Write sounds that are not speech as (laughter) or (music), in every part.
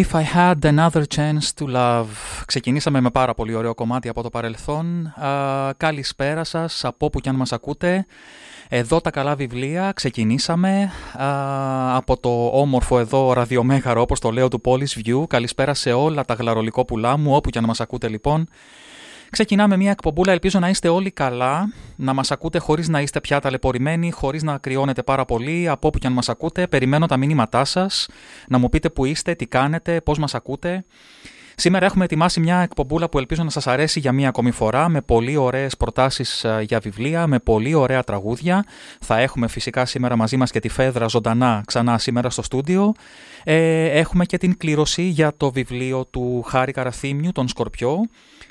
If I had another chance to love. Ξεκινήσαμε με πάρα πολύ ωραίο κομμάτι από το παρελθόν. καλησπέρα σας από όπου και αν μας ακούτε. Εδώ τα καλά βιβλία, ξεκινήσαμε από το όμορφο εδώ ραδιομέγαρο όπως το λέω του Polish View. Καλησπέρα σε όλα τα γλαρολικόπουλά μου, όπου και αν μας ακούτε λοιπόν. Ξεκινάμε μια εκπομπούλα, ελπίζω να είστε όλοι καλά, να μας ακούτε χωρίς να είστε πια ταλαιπωρημένοι, χωρίς να κρυώνετε πάρα πολύ, από όπου και αν μας ακούτε. Περιμένω τα μήνυματά σας, να μου πείτε που είστε, τι κάνετε, πώς μας ακούτε. Σήμερα έχουμε ετοιμάσει μια εκπομπούλα που ελπίζω να σας αρέσει για μία ακόμη φορά, με πολύ ωραίες προτάσεις ε, για βιβλία, με πολύ ωραία τραγούδια. Θα έχουμε φυσικά σήμερα μαζί μας και τη Φέδρα ζωντανά ξανά σήμερα στο στούντιο. Ε, έχουμε και την κλήρωση για το βιβλίο του Χάρη Καραθήμιου, τον Σκορπιό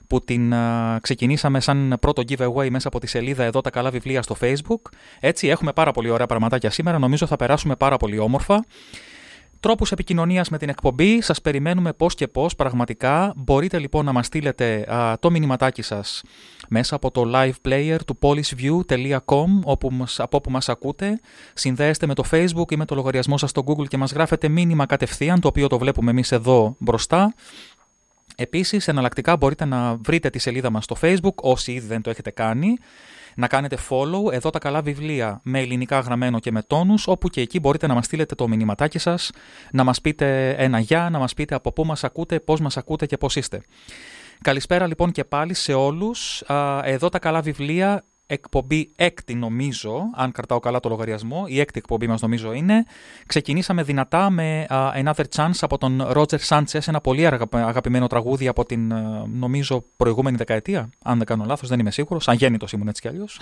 που την ξεκινήσαμε σαν πρώτο giveaway μέσα από τη σελίδα εδώ τα καλά βιβλία στο facebook. Έτσι έχουμε πάρα πολύ ωραία πραγματάκια σήμερα, νομίζω θα περάσουμε πάρα πολύ όμορφα. Τρόπους επικοινωνίας με την εκπομπή. Σας περιμένουμε πώς και πώς πραγματικά. Μπορείτε λοιπόν να μας στείλετε το μηνυματάκι σας μέσα από το live player του polisview.com όπου, από όπου μας ακούτε. Συνδέεστε με το facebook ή με το λογαριασμό σας στο google και μας γράφετε μήνυμα κατευθείαν το οποίο το βλέπουμε εμείς εδώ μπροστά. Επίσης, εναλλακτικά μπορείτε να βρείτε τη σελίδα μας στο facebook όσοι ήδη δεν το έχετε κάνει να κάνετε follow εδώ τα καλά βιβλία με ελληνικά γραμμένο και με τόνους, όπου και εκεί μπορείτε να μας στείλετε το μηνυματάκι σας, να μας πείτε ένα γεια, να μας πείτε από πού μας ακούτε, πώς μας ακούτε και πώς είστε. Καλησπέρα λοιπόν και πάλι σε όλους. Εδώ τα καλά βιβλία εκπομπή έκτη νομίζω, αν κρατάω καλά το λογαριασμό, η έκτη εκπομπή μας νομίζω είναι. Ξεκινήσαμε δυνατά με uh, Another Chance από τον Roger Sanchez, ένα πολύ αγαπημένο τραγούδι από την νομίζω προηγούμενη δεκαετία, αν δεν κάνω λάθος, δεν είμαι σίγουρος, αν γέννητος ήμουν έτσι κι αλλιώς.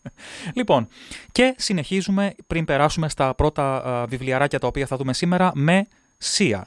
(laughs) λοιπόν, και συνεχίζουμε πριν περάσουμε στα πρώτα uh, βιβλιαράκια τα οποία θα δούμε σήμερα με Σία.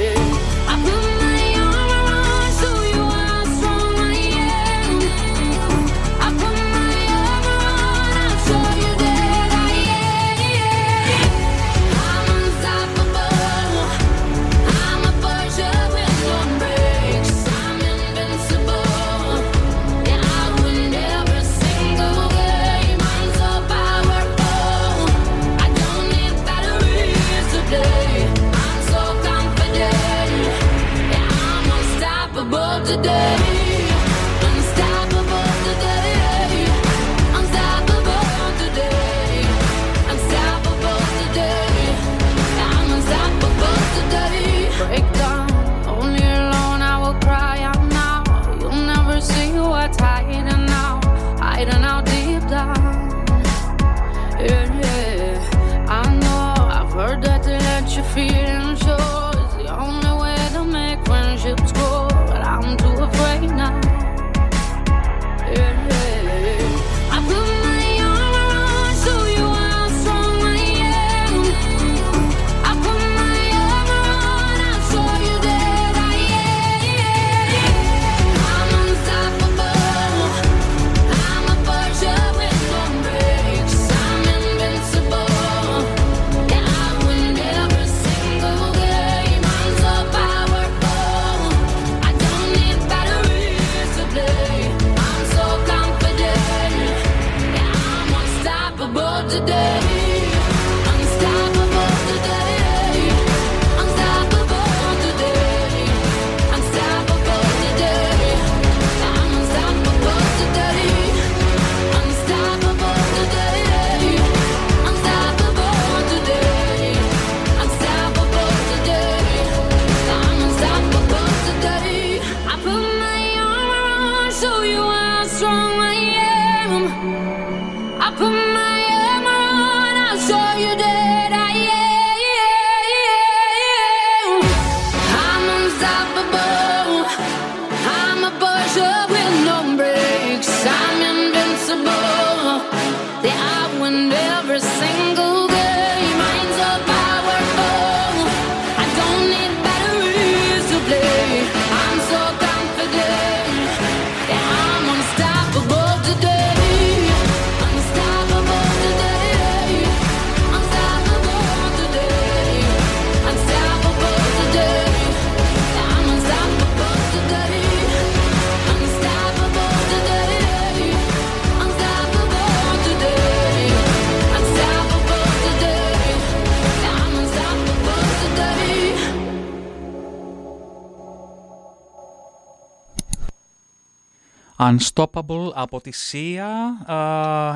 Unstoppable από τη Σία.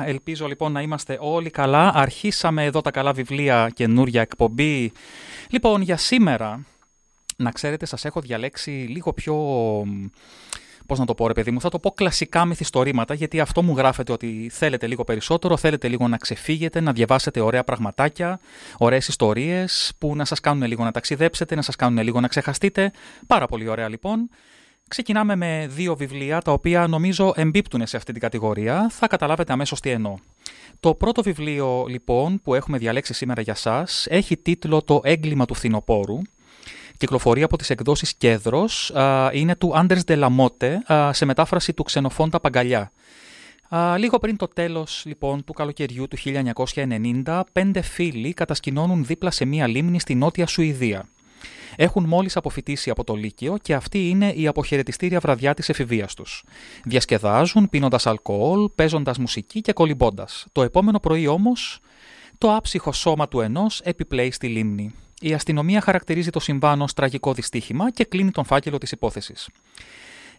Ελπίζω λοιπόν να είμαστε όλοι καλά. Αρχίσαμε εδώ τα καλά βιβλία, καινούρια εκπομπή. Λοιπόν, για σήμερα, να ξέρετε, σας έχω διαλέξει λίγο πιο Πώς να το πω, ρε παιδί μου, θα το πω κλασικά μυθιστορήματα, γιατί αυτό μου γράφεται ότι θέλετε λίγο περισσότερο, θέλετε λίγο να ξεφύγετε, να διαβάσετε ωραία πραγματάκια, ωραίες ιστορίες που να σας κάνουν λίγο να ταξιδέψετε, να σας κάνουν λίγο να ξεχαστείτε. Πάρα πολύ ωραία λοιπόν. Ξεκινάμε με δύο βιβλία τα οποία νομίζω εμπίπτουν σε αυτή την κατηγορία. Θα καταλάβετε αμέσως τι εννοώ. Το πρώτο βιβλίο λοιπόν που έχουμε διαλέξει σήμερα για σας έχει τίτλο «Το έγκλημα του φθινοπόρου». Κυκλοφορεί από τις εκδόσεις Κέδρος, είναι του Άντερς Ντελαμότε σε μετάφραση του Ξενοφόντα Παγκαλιά. Λίγο πριν το τέλος λοιπόν του καλοκαιριού του 1990, πέντε φίλοι κατασκηνώνουν δίπλα σε μία λίμνη στη Νότια Σουηδία. Έχουν μόλις αποφυτίσει από το Λύκειο και αυτή είναι η αποχαιρετιστήρια βραδιά της εφηβείας τους. Διασκεδάζουν, πίνοντας αλκοόλ, παίζοντας μουσική και κολυμπώντας. Το επόμενο πρωί όμως, το άψυχο σώμα του ενός επιπλέει στη λίμνη. Η αστυνομία χαρακτηρίζει το συμβάν ως τραγικό δυστύχημα και κλείνει τον φάκελο της υπόθεσης.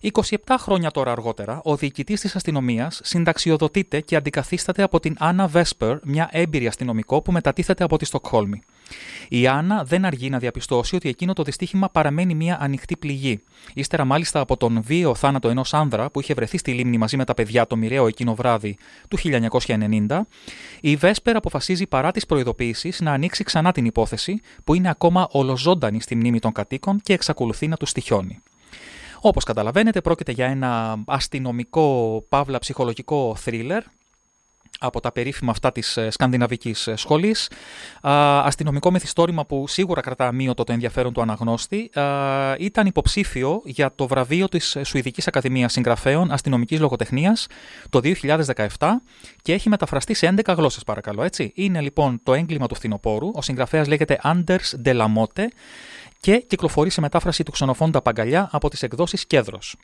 27 χρόνια τώρα αργότερα, ο διοικητής της αστυνομίας συνταξιοδοτείται και αντικαθίσταται από την Άννα Βέσπερ, μια έμπειρη αστυνομικό που μετατίθεται από τη Στοκχόλμη. Η Άννα δεν αργεί να διαπιστώσει ότι εκείνο το δυστύχημα παραμένει μια ανοιχτή πληγή. Ύστερα, μάλιστα, από τον βίαιο θάνατο ενός άνδρα που είχε βρεθεί στη λίμνη μαζί με τα παιδιά το μοιραίο εκείνο βράδυ του 1990, η Βέσπερ αποφασίζει παρά τις προειδοποιήσει να ανοίξει ξανά την υπόθεση που είναι ακόμα ολοζώντανη στη μνήμη των κατοίκων και εξακολουθεί να τους στοιχιώνει. Όπως καταλαβαίνετε πρόκειται για ένα αστυνομικό παύλα ψυχολογικό θρίλερ από τα περίφημα αυτά της ε, σκανδιναβικής ε, σχολής. Αστυνομικό μυθιστόρημα που σίγουρα κρατά αμύωτο το ενδιαφέρον του αναγνώστη. Ήταν υποψήφιο για το βραβείο της Σουηδικής Ακαδημίας Συγγραφέων Αστυνομικής Λογοτεχνίας το 2017 και έχει μεταφραστεί σε 11 γλώσσες παρακαλώ. Έτσι. Είναι λοιπόν το έγκλημα του φθινοπόρου. Ο συγγραφέας λέγεται Anders Delamotte και κυκλοφορεί σε μετάφραση του ξενοφόντα Παγκαλιά από τις εκδόσεις Κέδρος.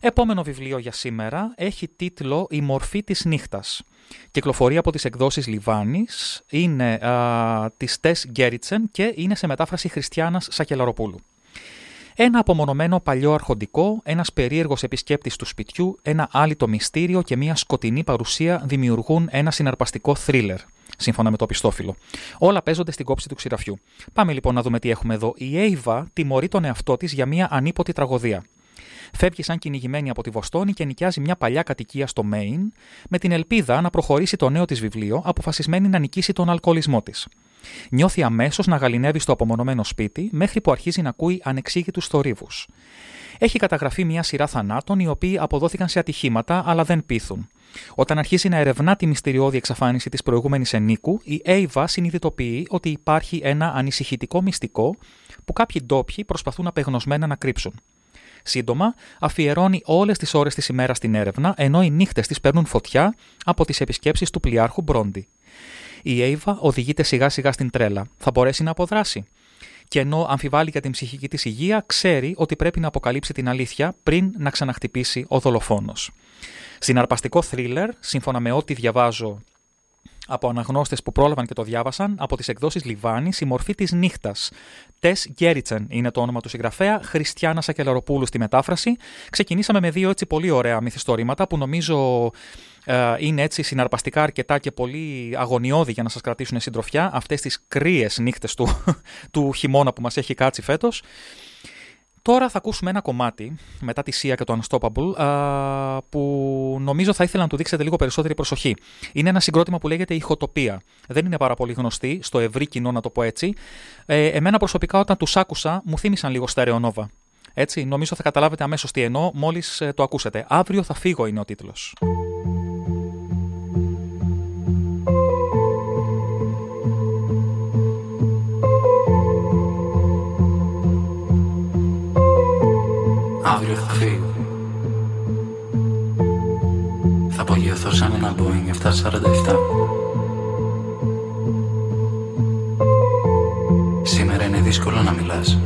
Επόμενο βιβλίο για σήμερα έχει τίτλο «Η μορφή της νύχτας». Κυκλοφορεί από τις εκδόσεις Λιβάνης, είναι α, της Τες Γκέριτσεν και είναι σε μετάφραση Χριστιανάς Σακελαροπούλου. Ένα απομονωμένο παλιό αρχοντικό, ένας περίεργος επισκέπτης του σπιτιού, ένα άλυτο μυστήριο και μια σκοτεινή παρουσία δημιουργούν ένα συναρπαστικό θρίλερ σύμφωνα με το πιστόφυλλο. Όλα παίζονται στην κόψη του ξηραφιού. Πάμε λοιπόν να δούμε τι έχουμε εδώ. Η Αίβα τιμωρεί τον εαυτό της για μια ανίποτη τραγωδία. Φεύγει σαν κυνηγημένη από τη Βοστόνη και νοικιάζει μια παλιά κατοικία στο Μέιν, με την ελπίδα να προχωρήσει το νέο της βιβλίο, αποφασισμένη να νικήσει τον αλκοολισμό της. Νιώθει αμέσως να γαλινεύει στο απομονωμένο σπίτι, μέχρι που αρχίζει να ακούει ανεξήγητους θορύβους. Έχει καταγραφεί μια σειρά θανάτων οι οποίοι αποδόθηκαν σε ατυχήματα αλλά δεν πείθουν. Όταν αρχίζει να ερευνά τη μυστηριώδη εξαφάνιση της προηγούμενης ενίκου, η Ava συνειδητοποιεί ότι υπάρχει ένα ανησυχητικό μυστικό που κάποιοι ντόπιοι προσπαθούν απεγνωσμένα να κρύψουν. Σύντομα, αφιερώνει όλες τις ώρες της ημέρας στην έρευνα, ενώ οι νύχτες της παίρνουν φωτιά από τις επισκέψεις του πλοιάρχου Μπρόντι. Η Ava οδηγείται σιγά σιγά στην τρέλα. Θα μπορέσει να αποδράσει και ενώ αμφιβάλλει για την ψυχική της υγεία, ξέρει ότι πρέπει να αποκαλύψει την αλήθεια πριν να ξαναχτυπήσει ο δολοφόνος. Συναρπαστικό θρίλερ, σύμφωνα με ό,τι διαβάζω από αναγνώστες που πρόλαβαν και το διάβασαν, από τις εκδόσεις Λιβάνης, η μορφή της νύχτας. Τες Γκέριτσεν είναι το όνομα του συγγραφέα, Χριστιανά Σακελαροπούλου στη μετάφραση. Ξεκινήσαμε με δύο έτσι πολύ ωραία μυθιστορήματα που νομίζω ε, είναι έτσι συναρπαστικά αρκετά και πολύ αγωνιώδη για να σας κρατήσουν συντροφιά αυτές τις κρύες νύχτες του, (laughs) του χειμώνα που μας έχει κάτσει φέτος. Τώρα θα ακούσουμε ένα κομμάτι μετά τη Sia και το Unstoppable που νομίζω θα ήθελα να του δείξετε λίγο περισσότερη προσοχή. Είναι ένα συγκρότημα που λέγεται Ηχοτοπία. Δεν είναι πάρα πολύ γνωστή στο ευρύ κοινό, να το πω έτσι. Ε, εμένα προσωπικά όταν τους άκουσα μου θύμισαν λίγο Νόβα. Έτσι, νομίζω θα καταλάβετε αμέσως τι εννοώ μόλις ε, το ακούσετε. Αύριο θα φύγω είναι ο τίτλος. Απογειωθώ σαν ένα Boeing 747 Σήμερα είναι δύσκολο να μιλάς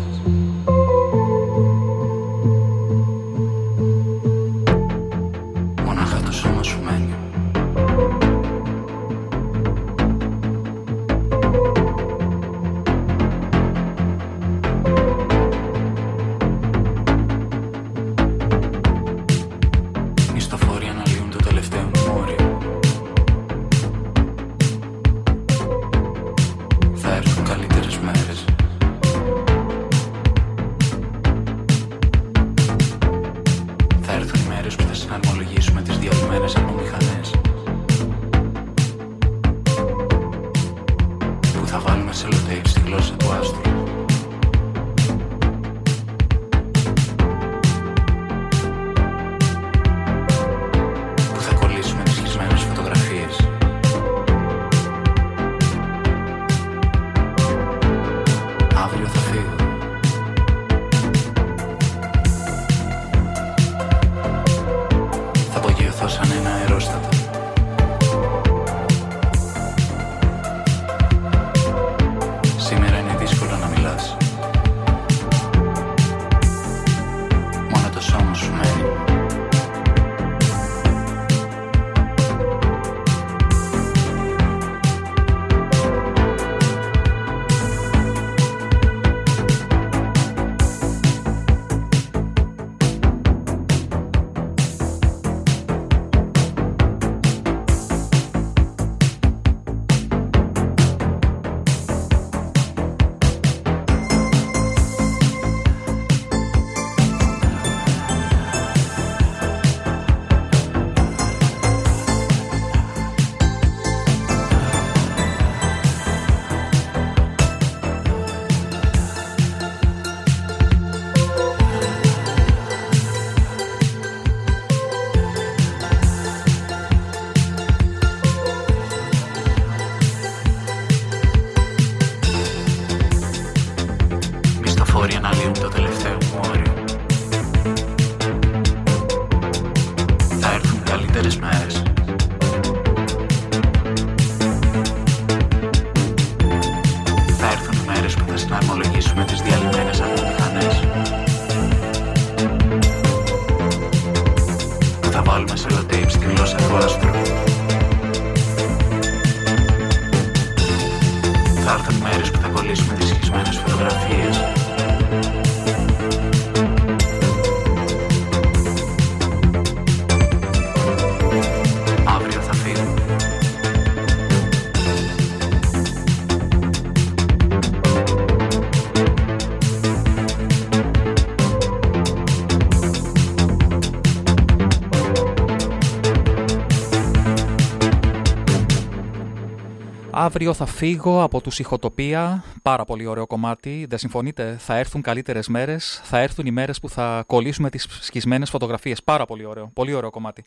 Αύριο θα φύγω από τους ηχοτοπία. Πάρα πολύ ωραίο κομμάτι. Δεν συμφωνείτε; Θα έρθουν καλύτερες μέρες. Θα έρθουν οι μέρες που θα κολλήσουμε τις σκισμένες φωτογραφίες. Πάρα πολύ ωραίο. Πολύ ωραίο κομμάτι.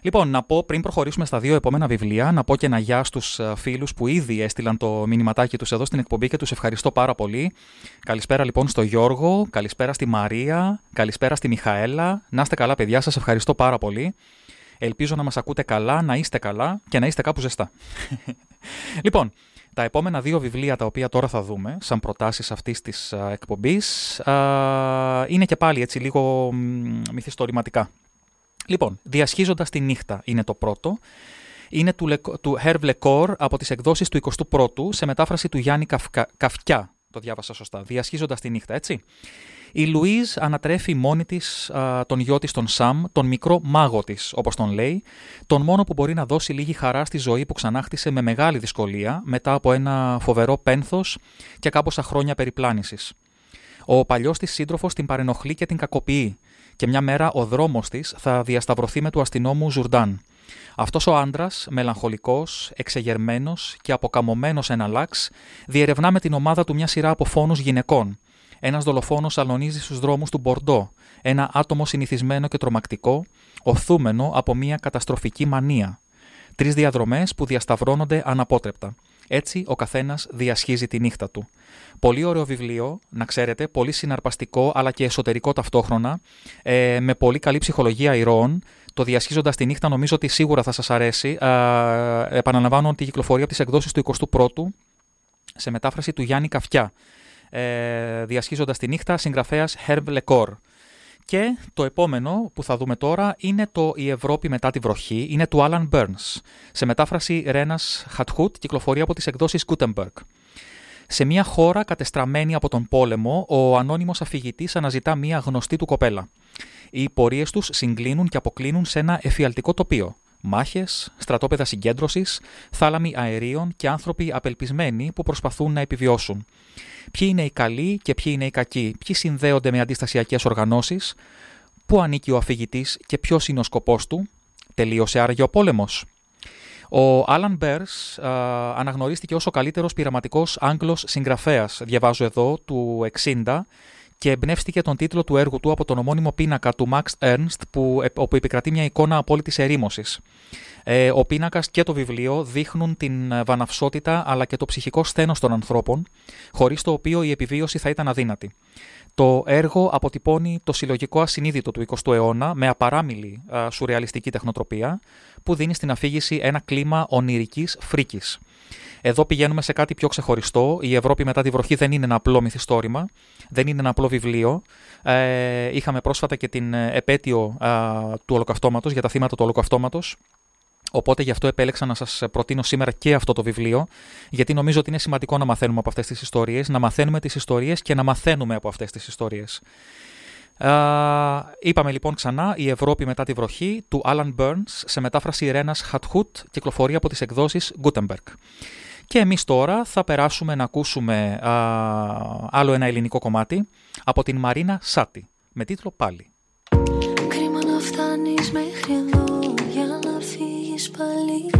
Λοιπόν, να πω πριν προχωρήσουμε στα δύο επόμενα βιβλία, να πω και ένα γεια στους ε, φίλους που ήδη έστειλαν το μηνυματάκι τους εδώ στην εκπομπή και τους ευχαριστώ πάρα πολύ. Καλησπέρα λοιπόν στο Γιώργο, καλησπέρα στη Μαρία, καλησπέρα στη Μιχαέλα. Να είστε καλά παιδιά, σας ευχαριστώ πάρα πολύ. Ελπίζω να μας ακούτε καλά, να είστε καλά και να είστε κάπου ζεστά. (laughs) λοιπόν, τα επόμενα δύο βιβλία τα οποία τώρα θα δούμε, σαν προτάσεις αυτής της α, εκπομπής, α, είναι και πάλι έτσι λίγο μ, μυθιστορηματικά. Λοιπόν, «Διασχίζοντας τη νύχτα» είναι το πρώτο. Είναι του, Λεκ- του Herve Lecor από τις εκδόσεις του 21ου σε μετάφραση του Γιάννη Καυκα, Καυκιά. Το διάβασα σωστά. «Διασχίζοντας τη νύχτα», έτσι. Η Λουίζ ανατρέφει μόνη της τον γιο της, τον Σαμ, τον μικρό μάγο της, όπως τον λέει, τον μόνο που μπορεί να δώσει λίγη χαρά στη ζωή που ξανάχτισε με μεγάλη δυσκολία μετά από ένα φοβερό πένθος και κάμποσα χρόνια περιπλάνησης. Ο παλιός της σύντροφος την παρενοχλεί και την κακοποιεί, και μια μέρα ο δρόμος της θα διασταυρωθεί με του αστυνόμου Ζουρντάν. Αυτός ο άντρας, μελαγχολικός, εξεγερμένος και αποκαμωμένος εναλλάξ, διερευνά με την ομάδα του μια σειρά από φόνους γυναικών. Ένας δολοφόνος αλωνίζει στους δρόμους του Μπορντό. Ένα άτομο συνηθισμένο και τρομακτικό, οθούμενο από μια καταστροφική μανία. Τρεις διαδρομές που διασταυρώνονται αναπότρεπτα. Έτσι ο καθένας διασχίζει τη νύχτα του. Πολύ ωραίο βιβλίο, να ξέρετε, πολύ συναρπαστικό αλλά και εσωτερικό ταυτόχρονα, ε, με πολύ καλή ψυχολογία ηρώων. Το διασχίζοντας τη νύχτα νομίζω ότι σίγουρα θα σας αρέσει. Ε, επαναλαμβάνω ότι κυκλοφορεί από τις εκδόσεις του 21ου σε μετάφραση του Γιάννη Καφιά. Ε, διασχίζοντας τη νύχτα, συγγραφέας Herb Lecor. Και το επόμενο που θα δούμε τώρα είναι το «Η Ευρώπη μετά τη βροχή», είναι του Alan Burns. Σε μετάφραση Ρένας Χατχούτ, κυκλοφορεί από τις εκδόσεις Gutenberg. Σε μια χώρα κατεστραμμένη από τον πόλεμο, ο ανώνυμος αφηγητής αναζητά μια γνωστή του κοπέλα. Οι πορείες τους συγκλίνουν και αποκλίνουν σε ένα εφιαλτικό τοπίο. Μάχες, στρατόπεδα συγκέντρωσης, θάλαμοι αερίων και άνθρωποι απελπισμένοι που προσπαθούν να επιβιώσουν. Ποιοι είναι οι καλοί και ποιοι είναι οι κακοί, ποιοι συνδέονται με αντιστασιακές οργανώσεις, πού ανήκει ο αφηγητής και ποιος είναι ο σκοπός του, τελείωσε άραγε ο πόλεμος. Ο Άλαν Μπέρς αναγνωρίστηκε ως ο καλύτερος πειραματικός Άγγλος συγγραφέας, διαβάζω εδώ, του 60 και εμπνεύστηκε τον τίτλο του έργου του από τον ομώνυμο πίνακα του Max Ernst, που, όπου επικρατεί μια εικόνα απόλυτης ερήμωσης. Ε, ο πίνακας και το βιβλίο δείχνουν την βαναυσότητα αλλά και το ψυχικό σθένος των ανθρώπων, χωρίς το οποίο η επιβίωση θα ήταν αδύνατη. Το έργο αποτυπώνει το συλλογικό ασυνείδητο του 20ου αιώνα με απαράμιλη α, σουρεαλιστική τεχνοτροπία που δίνει στην αφήγηση ένα κλίμα ονειρικής φρίκης. Εδώ πηγαίνουμε σε κάτι πιο ξεχωριστό. Η Ευρώπη μετά τη βροχή δεν είναι ένα απλό μυθιστόρημα, δεν είναι ένα απλό βιβλίο. Ε, είχαμε πρόσφατα και την επέτειο του ολοκαυτώματος, για τα θύματα του ολοκαυτώματος, Οπότε γι' αυτό επέλεξα να σας προτείνω σήμερα και αυτό το βιβλίο, γιατί νομίζω ότι είναι σημαντικό να μαθαίνουμε από αυτές τις ιστορίες, να μαθαίνουμε τις ιστορίες και να μαθαίνουμε από αυτές τις ιστορίες. Uh, είπαμε λοιπόν ξανά η Ευρώπη μετά τη βροχή του Alan Burns σε μετάφραση Ρένας Χατχούτ κυκλοφορεί από τις εκδόσεις Gutenberg. Και εμείς τώρα θα περάσουμε να ακούσουμε uh, άλλο ένα ελληνικό κομμάτι από την Μαρίνα Σάτι με τίτλο «Πάλι». Κρίμα να φτάνεις μέχρι εδώ για να φύγεις πάλι.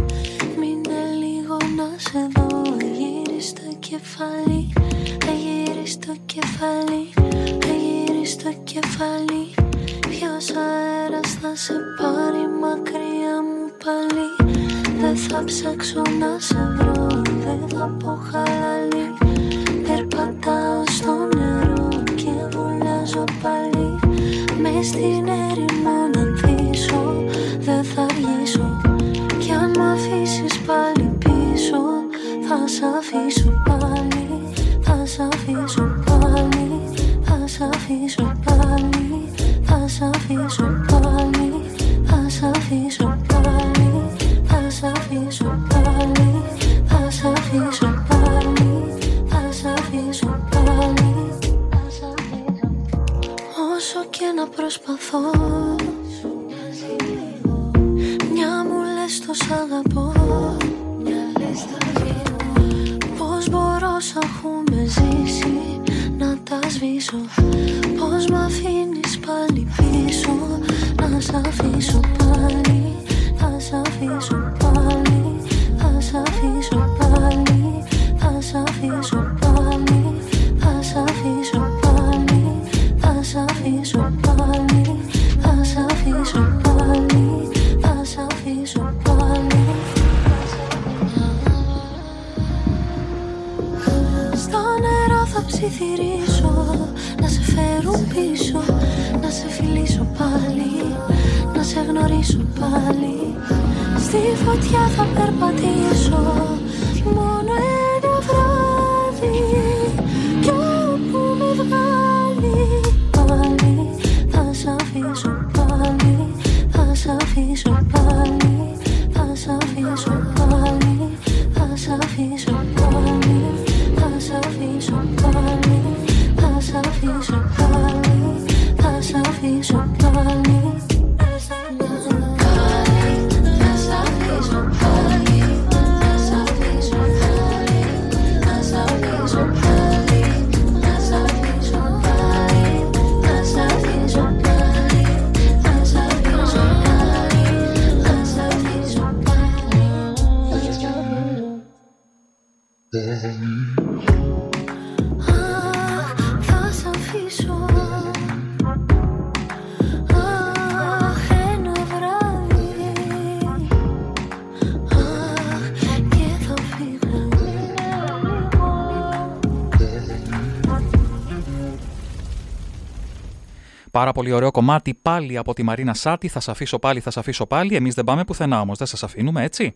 Μείνε λίγο να σε δω Γύρι το κεφάλι Γύρι το κεφάλι Γύρι το κεφάλι. Ποιος αέρας θα σε πάρει μακριά μου πάλι. Δεν θα ψάξω να σε βρω Δεν θα πω χαλαλή Περπατάω στο νερό και βουλιάζω πάλι. Μες στην έρημο να ανθίσω Δεν θα αργήσω Κι αν μ' αφήσεις πάλι πίσω Θα σ' αφήσω πάλι. Θα σ' αφήσω πάλι Θα σ' αφήσω πάλι. Θα σ' αφήσω πάλι Θα σ' αφήσω πάλι να προσπαθώ. Μια μου λες το σ' αγαπώ. Πώς μπορώ σ' έχουμε ζήσει Να τα σβήσω. Πώς μ' αφήνεις πάλι πίσω Να σ' αφήσω πάλι Θα σ' αφήσω πάλι Θα σ' αφήσω πάλι Θα σ' αφήσω ψιθυρίσω Να σε φέρω πίσω Να σε φιλήσω πάλι Να σε γνωρίσω πάλι. Στη φωτιά θα περπατήσω Μόνο ένα βράδυ Πάρα πολύ ωραίο κομμάτι πάλι από τη Μαρίνα Σάτι. Θα σα αφήσω πάλι, θα σα αφήσω πάλι. Εμείς δεν πάμε πουθενά όμως, δεν σας αφήνουμε, έτσι.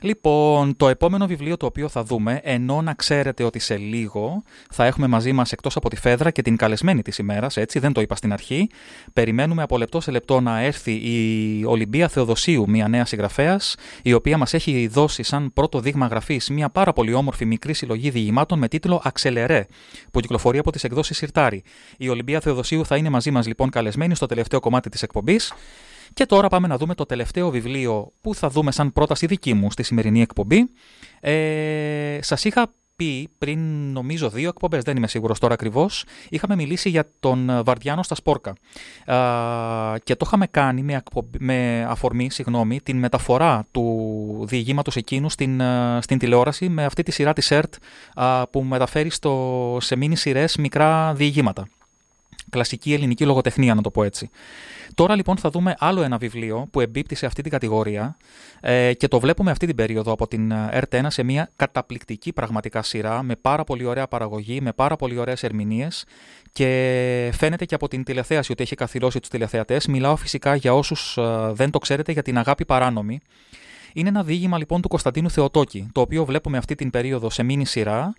Λοιπόν, το επόμενο βιβλίο το οποίο θα δούμε, ενώ να ξέρετε ότι σε λίγο θα έχουμε μαζί μας εκτός από τη Φέδρα και την καλεσμένη της ημέρας, έτσι, δεν το είπα στην αρχή. Περιμένουμε από λεπτό σε λεπτό να έρθει η Ολυμπία Θεοδοσίου, μια νέα συγγραφέας, η οποία μας έχει δώσει σαν πρώτο δείγμα γραφής μια πάρα πολύ όμορφη μικρή συλλογή διηγημάτων με τίτλο Αξελερέ, που κυκλοφορεί από τις εκδόσεις Σιρτάρι. Η Ολυμπία Θεοδοσίου θα είναι μαζί μας λοιπόν καλεσμένη στο τελευταίο κομμάτι της εκπομπής. Και τώρα πάμε να δούμε το τελευταίο βιβλίο που θα δούμε σαν πρόταση δική μου στη σημερινή εκπομπή. Ε, σας είχα πει πριν νομίζω δύο εκπομπές, δεν είμαι σίγουρος τώρα ακριβώς, είχαμε μιλήσει για τον Βαρδιάνο στα Σπόρκα. και το είχαμε κάνει με, με αφορμή συγγνώμη, την μεταφορά του διηγήματος εκείνου στην, στην τηλεόραση με αυτή τη σειρά της ΕΡΤ που μεταφέρει στο, σε μίνι σειρές μικρά διηγήματα. Κλασική ελληνική λογοτεχνία, να το πω έτσι. Τώρα λοιπόν θα δούμε άλλο ένα βιβλίο που εμπίπτει σε αυτή την κατηγορία ε, και το βλέπουμε αυτή την περίοδο από την rt ε, 1 σε μια καταπληκτική πραγματικά σειρά με πάρα πολύ ωραία παραγωγή, με πάρα πολύ ωραίες ερμηνείες και φαίνεται και από την τηλεθέαση ότι έχει καθυλώσει τους τηλεθεατές. Μιλάω φυσικά για όσους ε, δεν το ξέρετε για την αγάπη παράνομη. Είναι ένα διήγημα λοιπόν του Κωνσταντίνου Θεοτόκη, το οποίο βλέπουμε αυτή την περίοδο σε μίνι σειρά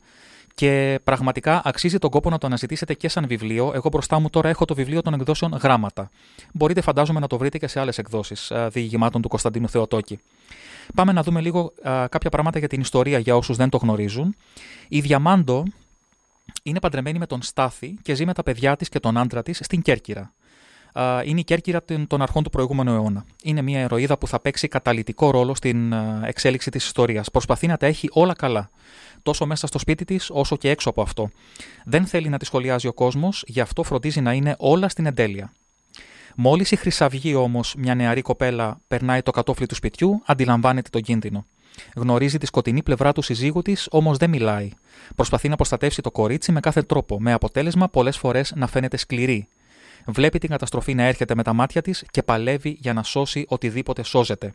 και πραγματικά αξίζει τον κόπο να το αναζητήσετε και σαν βιβλίο. Εγώ μπροστά μου τώρα έχω το βιβλίο των εκδόσεων Γράμματα. Μπορείτε φαντάζομαι να το βρείτε και σε άλλες εκδόσεις διηγημάτων του Κωνσταντίνου Θεοτόκη. Πάμε να δούμε λίγο κάποια πράγματα για την ιστορία για όσους δεν το γνωρίζουν. Η Διαμάντο είναι παντρεμένη με τον Στάθη και ζει με τα παιδιά της και τον άντρα της στην Κέρκυρα είναι η Κέρκυρα των αρχών του προηγούμενου αιώνα. Είναι μια ερωίδα που θα παίξει καταλητικό ρόλο στην εξέλιξη της ιστορίας. Προσπαθεί να τα έχει όλα καλά. Τόσο μέσα στο σπίτι της, όσο και έξω από αυτό. Δεν θέλει να τη σχολιάζει ο κόσμος, γι' αυτό φροντίζει να είναι όλα στην εντέλεια. Μόλις η Χρυσαυγή όμως, μια νεαρή κοπέλα, περνάει το κατόφλι του σπιτιού, αντιλαμβάνεται τον κίνδυνο. Γνωρίζει τη σκοτεινή πλευρά του συζύγου της, όμως δεν μιλάει. Προσπαθεί να προστατεύσει το κορίτσι με κάθε τρόπο, με αποτέλεσμα πολλές φορές να φαίνεται σκληρή, Βλέπει την καταστροφή να έρχεται με τα μάτια της και παλεύει για να σώσει οτιδήποτε σώζεται.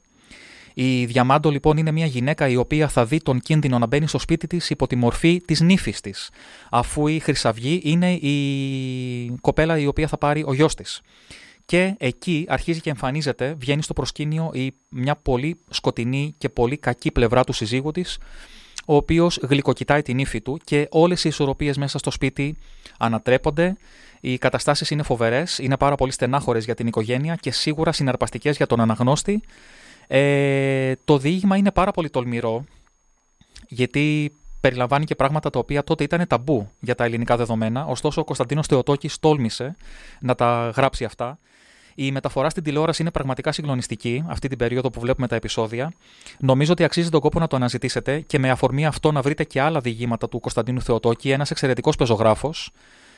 Η Διαμάντο λοιπόν είναι μια γυναίκα η οποία θα δει τον κίνδυνο να μπαίνει στο σπίτι της υπό τη μορφή της νύφης της, αφού η Χρυσαυγή είναι η κοπέλα η οποία θα πάρει ο γιος της. Και εκεί αρχίζει και εμφανίζεται, βγαίνει στο προσκήνιο η, μια πολύ σκοτεινή και πολύ κακή πλευρά του συζύγου της, ο οποίος γλυκοκοιτάει την ύφη του και όλες οι ισορροπίες μέσα στο σπίτι ανατρέπονται, οι καταστάσεις είναι φοβερές, είναι πάρα πολύ στενάχωρες για την οικογένεια και σίγουρα συναρπαστικές για τον αναγνώστη. Ε, το διήγημα είναι πάρα πολύ τολμηρό, γιατί περιλαμβάνει και πράγματα τα οποία τότε ήταν ταμπού για τα ελληνικά δεδομένα. Ωστόσο, ο Κωνσταντίνος Θεοτόκης τόλμησε να τα γράψει αυτά. Η μεταφορά στην τηλεόραση είναι πραγματικά συγκλονιστική αυτή την περίοδο που βλέπουμε τα επεισόδια. Νομίζω ότι αξίζει τον κόπο να το αναζητήσετε και με αφορμή αυτό να βρείτε και άλλα διηγήματα του Κωνσταντίνου Θεοτόκη, ένας εξαιρετικός πεζογράφος,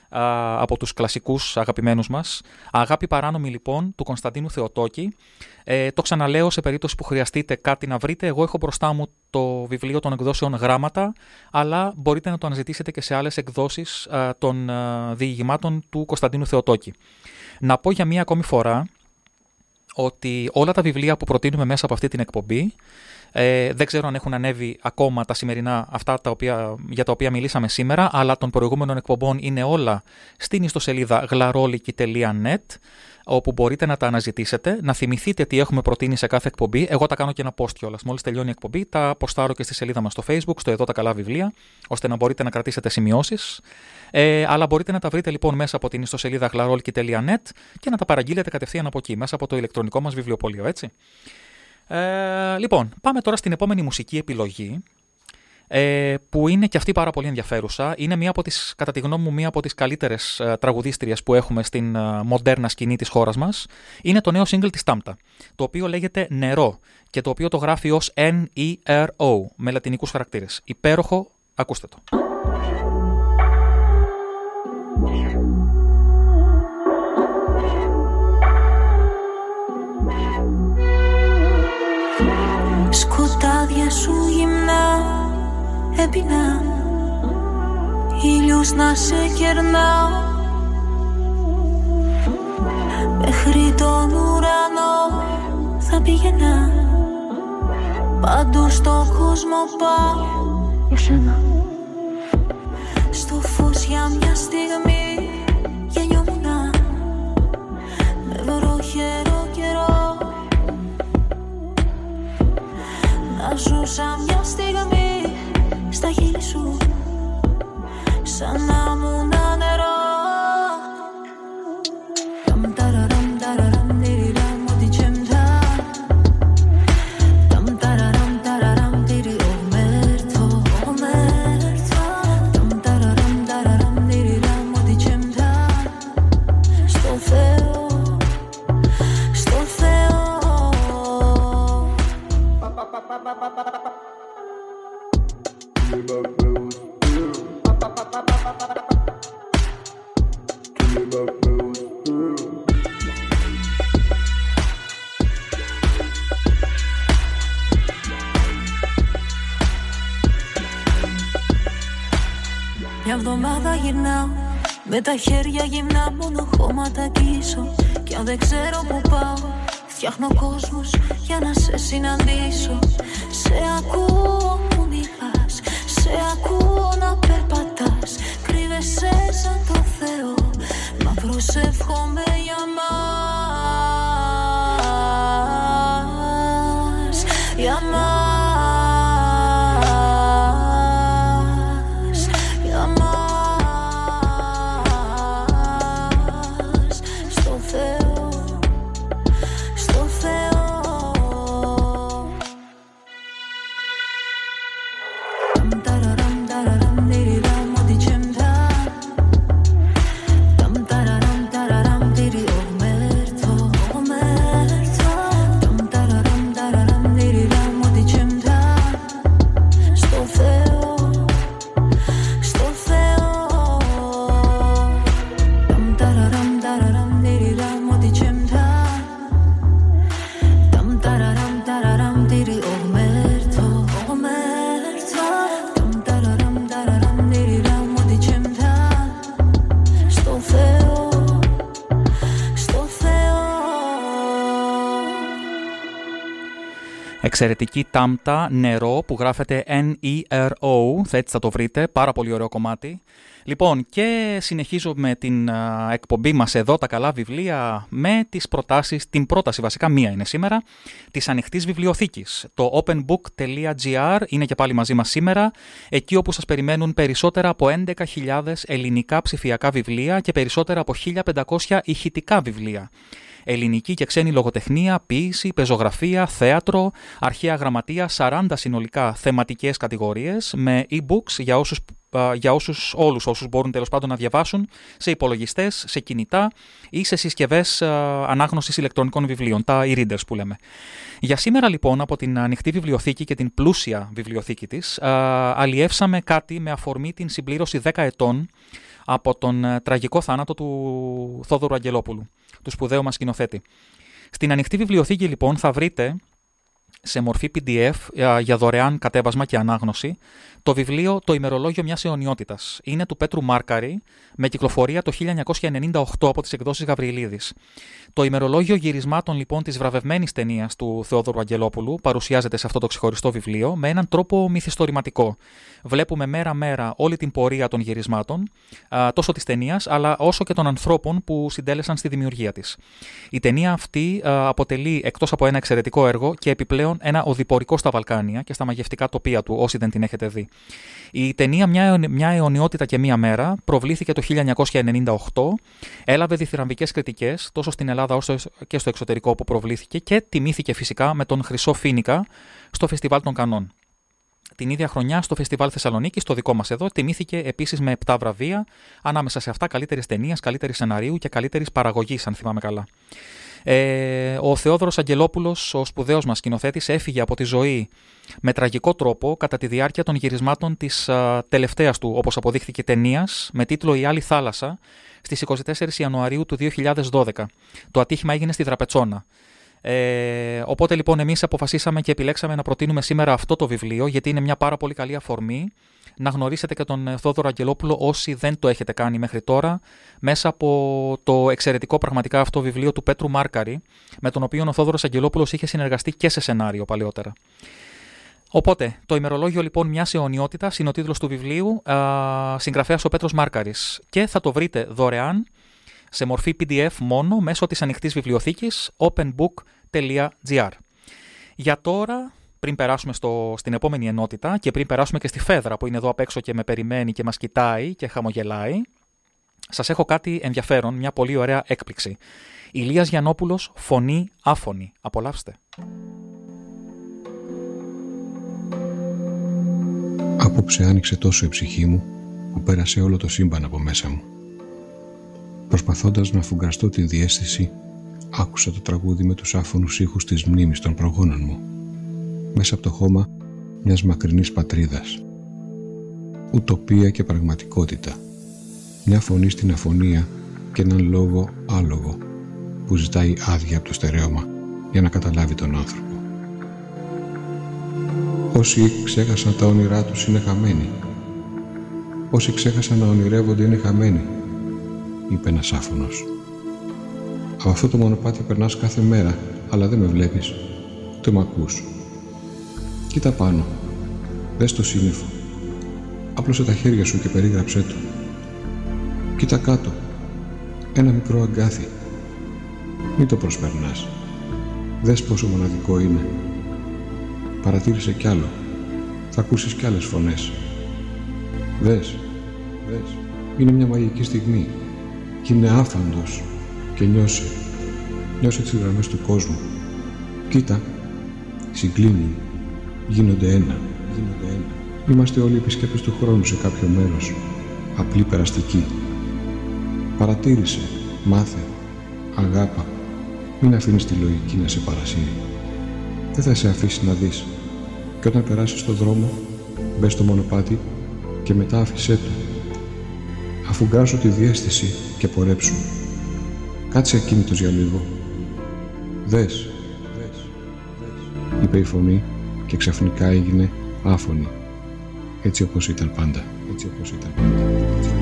από τους κλασικούς αγαπημένους μας. Αγάπη παράνομη λοιπόν του Κωνσταντίνου Θεοτόκη. Ε, το ξαναλέω σε περίπτωση που χρειαστείτε κάτι να βρείτε. Εγώ έχω μπροστά μου το βιβλίο των εκδόσεων γράμματα, αλλά μπορείτε να το αναζητήσετε και σε άλλες εκδόσεις των διηγημάτων του Κωνσταντίνου Θεοτόκη. Να πω για μία ακόμη φορά ότι όλα τα βιβλία που προτείνουμε μέσα από αυτή την εκπομπή ε, δεν ξέρω αν έχουν ανέβει ακόμα τα σημερινά αυτά τα οποία, για τα οποία μιλήσαμε σήμερα, αλλά των προηγούμενων εκπομπών είναι όλα στην ιστοσελίδα γλαρόλικη.net όπου μπορείτε να τα αναζητήσετε, να θυμηθείτε τι έχουμε προτείνει σε κάθε εκπομπή. Εγώ τα κάνω και ένα post κιόλας. Μόλις τελειώνει η εκπομπή, τα αποστάρω και στη σελίδα μας στο Facebook, στο Εδώ τα Καλά Βιβλία, ώστε να μπορείτε να κρατήσετε σημειώσεις. Ε, αλλά μπορείτε να τα βρείτε λοιπόν μέσα από την ιστοσελίδα γλαρόλικη.net και να τα παραγγείλετε κατευθείαν από εκεί, μέσα από το ηλεκτρονικό μας βιβλιοπωλείο, έτσι. Ε, λοιπόν, πάμε τώρα στην επόμενη μουσική επιλογή, ε, που είναι και αυτή πάρα πολύ ενδιαφέρουσα. Είναι μία από τις, κατά τη γνώμη μου, μία από τις καλύτερες ε, τραγουδίστριες που έχουμε στην ε, μοντέρνα σκηνή της χώρας μας. Είναι το νέο single της Τάμπτα, το οποίο λέγεται Νερό και το οποίο το γράφει ως N-E-R-O, με λατινικούς χαρακτήρες. Υπέροχο, ακούστε το. Σου γυμνά έπεινα. Ήλιος να σε κερνάω Μέχρι τον ουρανό θα πήγαινα Παντού στον κόσμο πάω Για σένα. Στο φως για μια στιγμή ζούσα μια στιγμή στα χείλη σου Σαν να μου γυρνάω. Με τα χέρια γυμνά μόνο χώματα κλείσω. Κι αν δεν ξέρω που πάω Φτιάχνω κόσμος για να σε συναντήσω. Σε ακούω που μιλάς Σε ακούω να περπατάς. Κρύβεσαι σαν το Θεό Μα προσεύχομαι Εξαιρετική τάμπτα, νερό, που γράφεται N-E-R-O, θα έτσι θα το βρείτε, πάρα πολύ ωραίο κομμάτι. Λοιπόν, και συνεχίζω με την α, εκπομπή μας εδώ, τα καλά βιβλία, με τις προτάσεις, την πρόταση βασικά μία είναι σήμερα, της ανοιχτής βιβλιοθήκης. Το openbook.gr είναι και πάλι μαζί μας σήμερα, εκεί όπου σας περιμένουν περισσότερα από 11.000 ελληνικά ψηφιακά βιβλία και περισσότερα από 1.500 ηχητικά βιβλία ελληνική και ξένη λογοτεχνία, ποίηση, πεζογραφία, θέατρο, αρχαία γραμματεία, 40 συνολικά θεματικές κατηγορίες με e-books για όσους, α, για όσους όλους όσους μπορούν τέλος πάντων να διαβάσουν σε υπολογιστές, σε κινητά ή σε συσκευές α, ανάγνωσης ηλεκτρονικών βιβλίων, τα e-readers που λέμε. Για σήμερα λοιπόν από την ανοιχτή βιβλιοθήκη και την πλούσια βιβλιοθήκη της α, αλλιεύσαμε κάτι με αφορμή την συμπλήρωση 10 ετών από τον ε, τραγικό θάνατο του Θόδωρου Αγγελόπουλου, του σπουδαίου μας σκηνοθέτη. Στην ανοιχτή βιβλιοθήκη λοιπόν θα βρείτε σε μορφή PDF ε, για δωρεάν κατέβασμα και ανάγνωση το βιβλίο «Το ημερολόγιο μιας αιωνιότητας». Είναι του Πέτρου Μάρκαρη με κυκλοφορία το 1998 από τις εκδόσεις Γαβριλίδης. Το ημερολόγιο γυρισμάτων λοιπόν της βραβευμένης ταινίας του Θεόδωρου Αγγελόπουλου παρουσιάζεται σε αυτό το ξεχωριστό βιβλίο με έναν τρόπο μυθιστορηματικό. Βλέπουμε μέρα-μέρα όλη την πορεία των γυρισμάτων, α, τόσο της ταινίας, αλλά όσο και των ανθρώπων που συντέλεσαν στη δημιουργία της. Η ταινία αυτή α, αποτελεί εκτός από ένα εξαιρετικό έργο και επιπλέον ένα οδηπορικό στα Βαλκάνια και στα μαγευτικά τοπία του, όσοι δεν την έχετε δει. Η ταινία μια, αιων- μια αιωνιότητα και μία μέρα προβλήθηκε το 1998, έλαβε διθυραμβικές κριτικές τόσο στην Ελλάδα όσο και στο εξωτερικό που προβλήθηκε και τιμήθηκε φυσικά με τον Χρυσό Φίνικα στο Φεστιβάλ των Κανών. Την ίδια χρονιά στο Φεστιβάλ Θεσσαλονίκη, το δικό μας εδώ, τιμήθηκε επίσης με 7 βραβεία, ανάμεσα σε αυτά καλύτερης ταινίας, καλύτερης σεναρίου και καλύτερης παραγωγής, αν θυμάμαι καλά. Ε, ο Θεόδωρος Αγγελόπουλος, ο σπουδαίος μας σκηνοθέτης, έφυγε από τη ζωή με τραγικό τρόπο κατά τη διάρκεια των γυρισμάτων της α, τελευταίας του, όπως αποδείχθηκε, ταινίας με τίτλο «Η άλλη θάλασσα» στις 24 Ιανουαρίου του 2012. Το ατύχημα έγινε στη Δραπετσόνα. Ε, οπότε λοιπόν εμείς αποφασίσαμε και επιλέξαμε να προτείνουμε σήμερα αυτό το βιβλίο γιατί είναι μια πάρα πολύ καλή αφορμή να γνωρίσετε και τον ε, Θόδωρο Αγγελόπουλο όσοι δεν το έχετε κάνει μέχρι τώρα μέσα από το εξαιρετικό πραγματικά αυτό βιβλίο του Πέτρου Μάρκαρη με τον οποίο ο Θόδωρος Αγγελόπουλος είχε συνεργαστεί και σε σενάριο παλαιότερα. Οπότε, το ημερολόγιο λοιπόν μιας αιωνιότητας είναι ο τίτλος του βιβλίου, συγγραφέας ο Πέτρος Μάρκαρης και θα το βρείτε δωρεάν σε μορφή PDF μόνο μέσω της ανοιχτής βιβλιοθήκης openbook.gr. Για τώρα, πριν περάσουμε στο, στην επόμενη ενότητα και πριν περάσουμε και στη Φέδρα που είναι εδώ απ' έξω και με περιμένει και μας κοιτάει και χαμογελάει, σας έχω κάτι ενδιαφέρον, μια πολύ ωραία έκπληξη. Ηλίας Γιαννόπουλος, φωνή άφωνη. Απολαύστε. Απόψε άνοιξε τόσο η ψυχή μου που πέρασε όλο το σύμπαν από μέσα μου. Προσπαθώντας να φουγκραστώ τη διέστηση, άκουσα το τραγούδι με τους άφωνους ήχους της μνήμης των προγόνων μου, μέσα από το χώμα μιας μακρινής πατρίδας. ουτοπία και πραγματικότητα. Μια φωνή στην αφωνία και έναν λόγο άλογο που ζητάει άδεια από το στερέωμα για να καταλάβει τον άνθρωπο. Όσοι ξέχασαν τα όνειρά τους είναι χαμένοι. Όσοι ξέχασαν να ονειρεύονται είναι χαμένοι, είπε ένας άφωνος. Από αυτό το μονοπάτι περνάς κάθε μέρα, αλλά δεν με βλέπεις, ούτε με ακούς. Κοίτα πάνω, δες το σύννεφο. Άπλωσε τα χέρια σου και περίγραψέ το. Κοίτα κάτω, ένα μικρό αγκάθι. Μην το προσπερνάς. Δες πόσο μοναδικό είναι. Παρατήρησε κι άλλο. Θα ακούσεις κι άλλες φωνές. Δες, δες. Είναι μια μαγική στιγμή. Και είναι άφαντος. Και νιώσε. Νιώσε τις γραμμές του κόσμου. Κοίτα. Συγκλίνουν. Γίνονται ένα. Γίνονται ένα. Είμαστε όλοι επισκέπτες του χρόνου σε κάποιο μέρος. Απλή περαστική. Παρατήρησε. Μάθε. Αγάπα. Μην αφήνεις τη λογική να σε παρασύρει. Δεν θα σε αφήσει να δεις. Και όταν περάσεις στο δρόμο, μπες στο μονοπάτι και μετά άφησέ το. Αφουγκράσω τη διέστηση και πορέψου. Κάτσε ακίνητος για λίγο. Δες, δες, δες, είπε η φωνή και ξαφνικά έγινε άφωνη. Έτσι όπως ήταν πάντα. Έτσι όπως ήταν πάντα.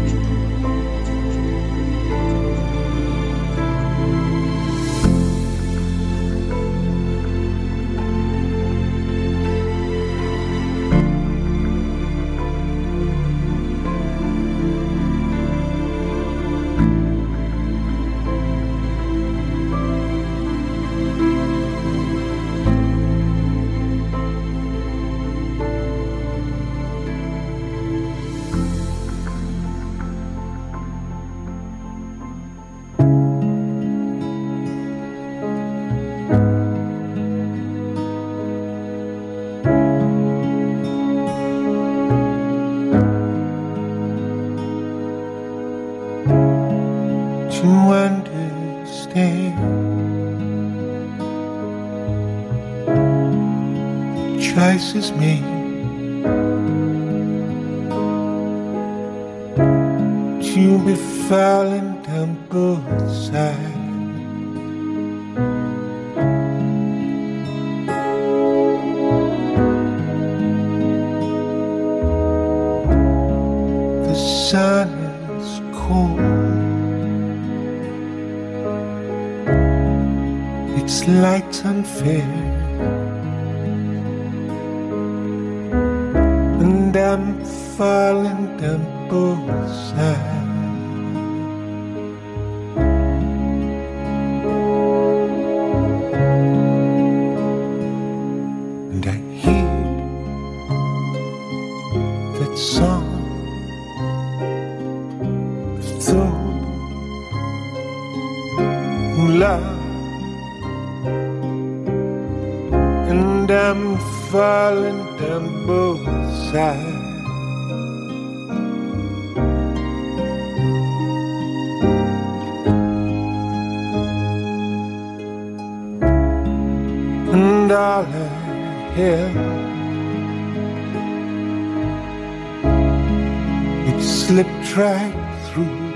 slipped right through.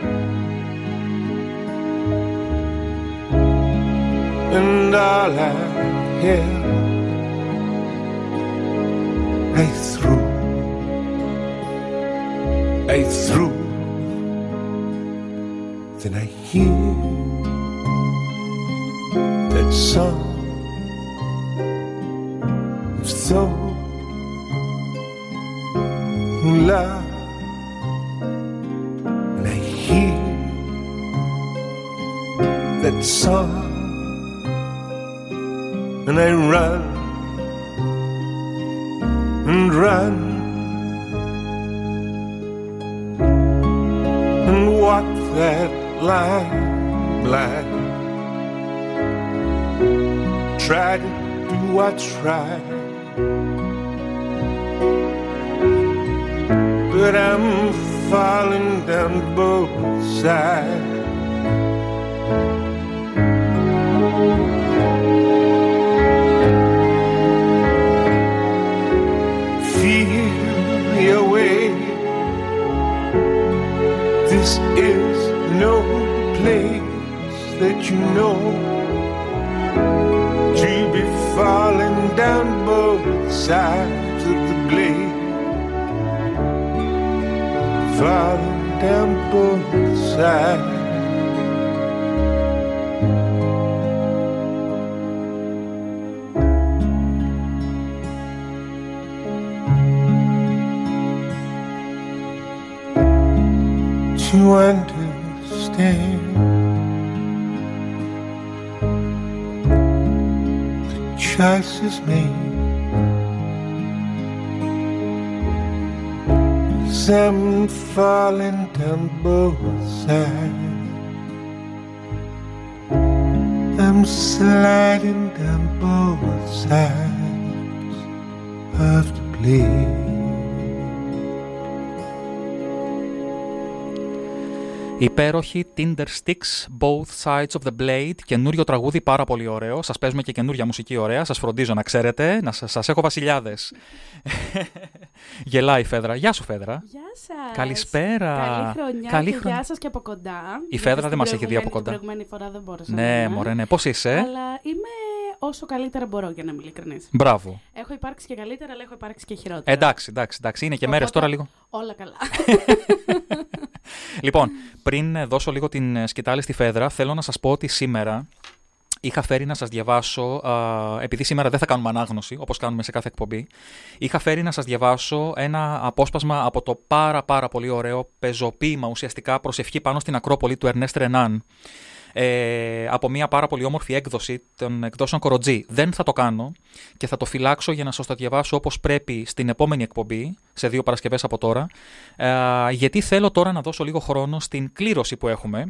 And all I held, I threw, I threw. Then I hear that song of soul who love. that saw. And I ran and ran and walked that line blind. Tried to do what's right, But I'm falling down both sides. That you know to be falling down both sides of the blade, falling down both sides. Falling down both sides, Υπέροχη Tinder Sticks, Both Sides of the Blade. Καινούριο τραγούδι, πάρα πολύ ωραίο. Σας παίζουμε και καινούρια μουσική ωραία. Σας φροντίζω να ξέρετε. Να σας, σας έχω βασιλιάδες. (laughs) Γελάει η Φέδρα. Γεια σου, Φέδρα. Γεια σας. Καλησπέρα. Καλή χρονιά. Καλή και χρονιά. γεια σας και από κοντά. Η Φέδρα δεν Γιατί μας στην έχει δει από προηγούμενη- κοντά. Την προηγούμενη φορά δεν μπόρεσα. Ναι, να είμαι. μωρέ, ναι. Πώς είσαι, Αλλά είμαι όσο καλύτερα μπορώ, για να είμαι ειλικρινής. Μπράβο. Έχω υπάρξει και καλύτερα, αλλά έχω υπάρξει και χειρότερα. Εντάξει, εντάξει, εντάξει. Είναι και Οπότε- μέρες τώρα λίγο. Όλα καλά. (laughs) Λοιπόν, πριν ε, δώσω λίγο την ε, σκητάλη στη Φέδρα, θέλω να σας πω ότι σήμερα είχα φέρει να σας διαβάσω, α, επειδή σήμερα δεν θα κάνουμε ανάγνωση, όπως κάνουμε σε κάθε εκπομπή, είχα φέρει να σας διαβάσω ένα απόσπασμα από το πάρα πάρα πολύ ωραίο πεζοποίημα ουσιαστικά προσευχή πάνω στην Ακρόπολη του Ερνέστ Ρενάν. Ε, από μια πάρα πολύ όμορφη έκδοση των εκδόσεων Κοροτζή. Δεν θα το κάνω και θα το φυλάξω για να σας το διαβάσω όπως πρέπει στην επόμενη εκπομπή, σε δύο Παρασκευές από τώρα, ε, γιατί θέλω τώρα να δώσω λίγο χρόνο στην κλήρωση που έχουμε.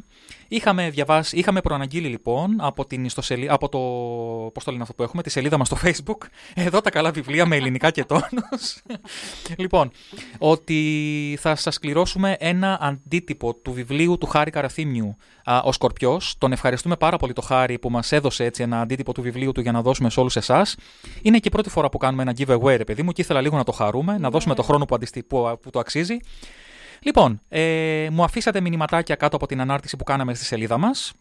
Είχαμε, διαβάσει, είχαμε προαναγγείλει λοιπόν από, την ιστοσελί... από το, πώς το λένε αυτό που έχουμε, τη σελίδα μας στο facebook, εδώ τα καλά βιβλία με ελληνικά και τόνους. λοιπόν, ότι θα σας κληρώσουμε ένα αντίτυπο του βιβλίου του Χάρη Καραθήμιου, α, «Ο Σκορπιός». Τον ευχαριστούμε πάρα πολύ το Χάρη που μας έδωσε έτσι ένα αντίτυπο του βιβλίου του για να δώσουμε σε όλους εσάς. Είναι και η πρώτη φορά που κάνουμε ένα giveaway, ρε παιδί μου, και ήθελα λίγο να το χαρούμε, να δώσουμε το χρόνο που, αντιστη... που, που το αξίζει. Λοιπόν, ε, μου αφήσατε μηνυματάκια κάτω από την ανάρτηση που κάναμε στη σελίδα μας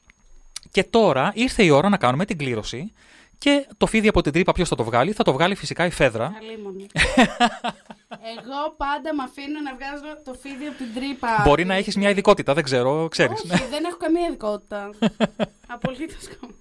και τώρα ήρθε η ώρα να κάνουμε την κλήρωση και το φίδι από την τρύπα ποιος θα το βγάλει, θα το βγάλει φυσικά η Φέδρα. Αλίμονη. Εγώ πάντα με αφήνω να βγάζω το φίδι από την τρύπα. Μπορεί να έχεις μια ειδικότητα, δεν ξέρω, ξέρεις. Όχι, δεν έχω καμία ειδικότητα. (laughs) Απολύτως καμία.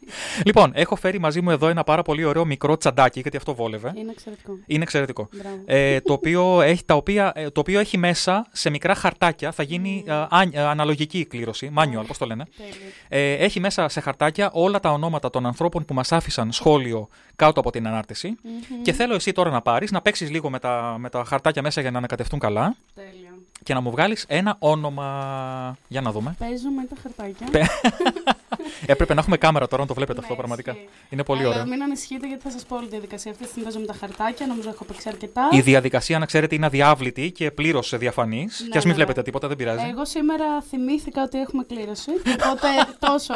λοιπόν, έχω φέρει μαζί μου εδώ ένα πάρα πολύ ωραίο μικρό τσαντάκι, γιατί αυτό βόλευε. Είναι εξαιρετικό. Είναι εξαιρετικό. Μπράβο. Ε, το, οποίο έχει, τα οποία, ε, το οποίο έχει μέσα σε μικρά χαρτάκια, θα γίνει ε, αν- ε, αναλογική κλήρωση, manual, πώς το λένε. Τέλειο. Ε, έχει μέσα σε χαρτάκια όλα τα ονόματα των ανθρώπων που μας άφησαν σχόλιο κάτω από την ανάρτηση. Και θέλω εσύ τώρα να πάρεις, να παίξεις λίγο με τα, με τα χαρτάκια μέσα για να ανακατευτούν καλά Τέλειο. και να μου βγάλεις ένα όνομα. Για να δούμε. Παίζω με τα χαρτάκια. (laughs) Έπρεπε να έχουμε κάμερα τώρα να το βλέπετε αυτό Ναι, πραγματικά. ισχύει. Είναι πολύ Αλλά ωραίο. μην ανησυχείτε γιατί θα σας πω όλη τη διαδικασία αυτή. Την παίζω με τα χαρτάκια, νομίζω έχω παίξει αρκετά. Η διαδικασία, να ξέρετε, είναι αδιάβλητη και πλήρως διαφανής. Ναι, και ας μην ναι, βλέπετε ναι. τίποτα, δεν πειράζει. Εγώ σήμερα θυμήθηκα ότι έχουμε κλήρωση. Οπότε τόσο,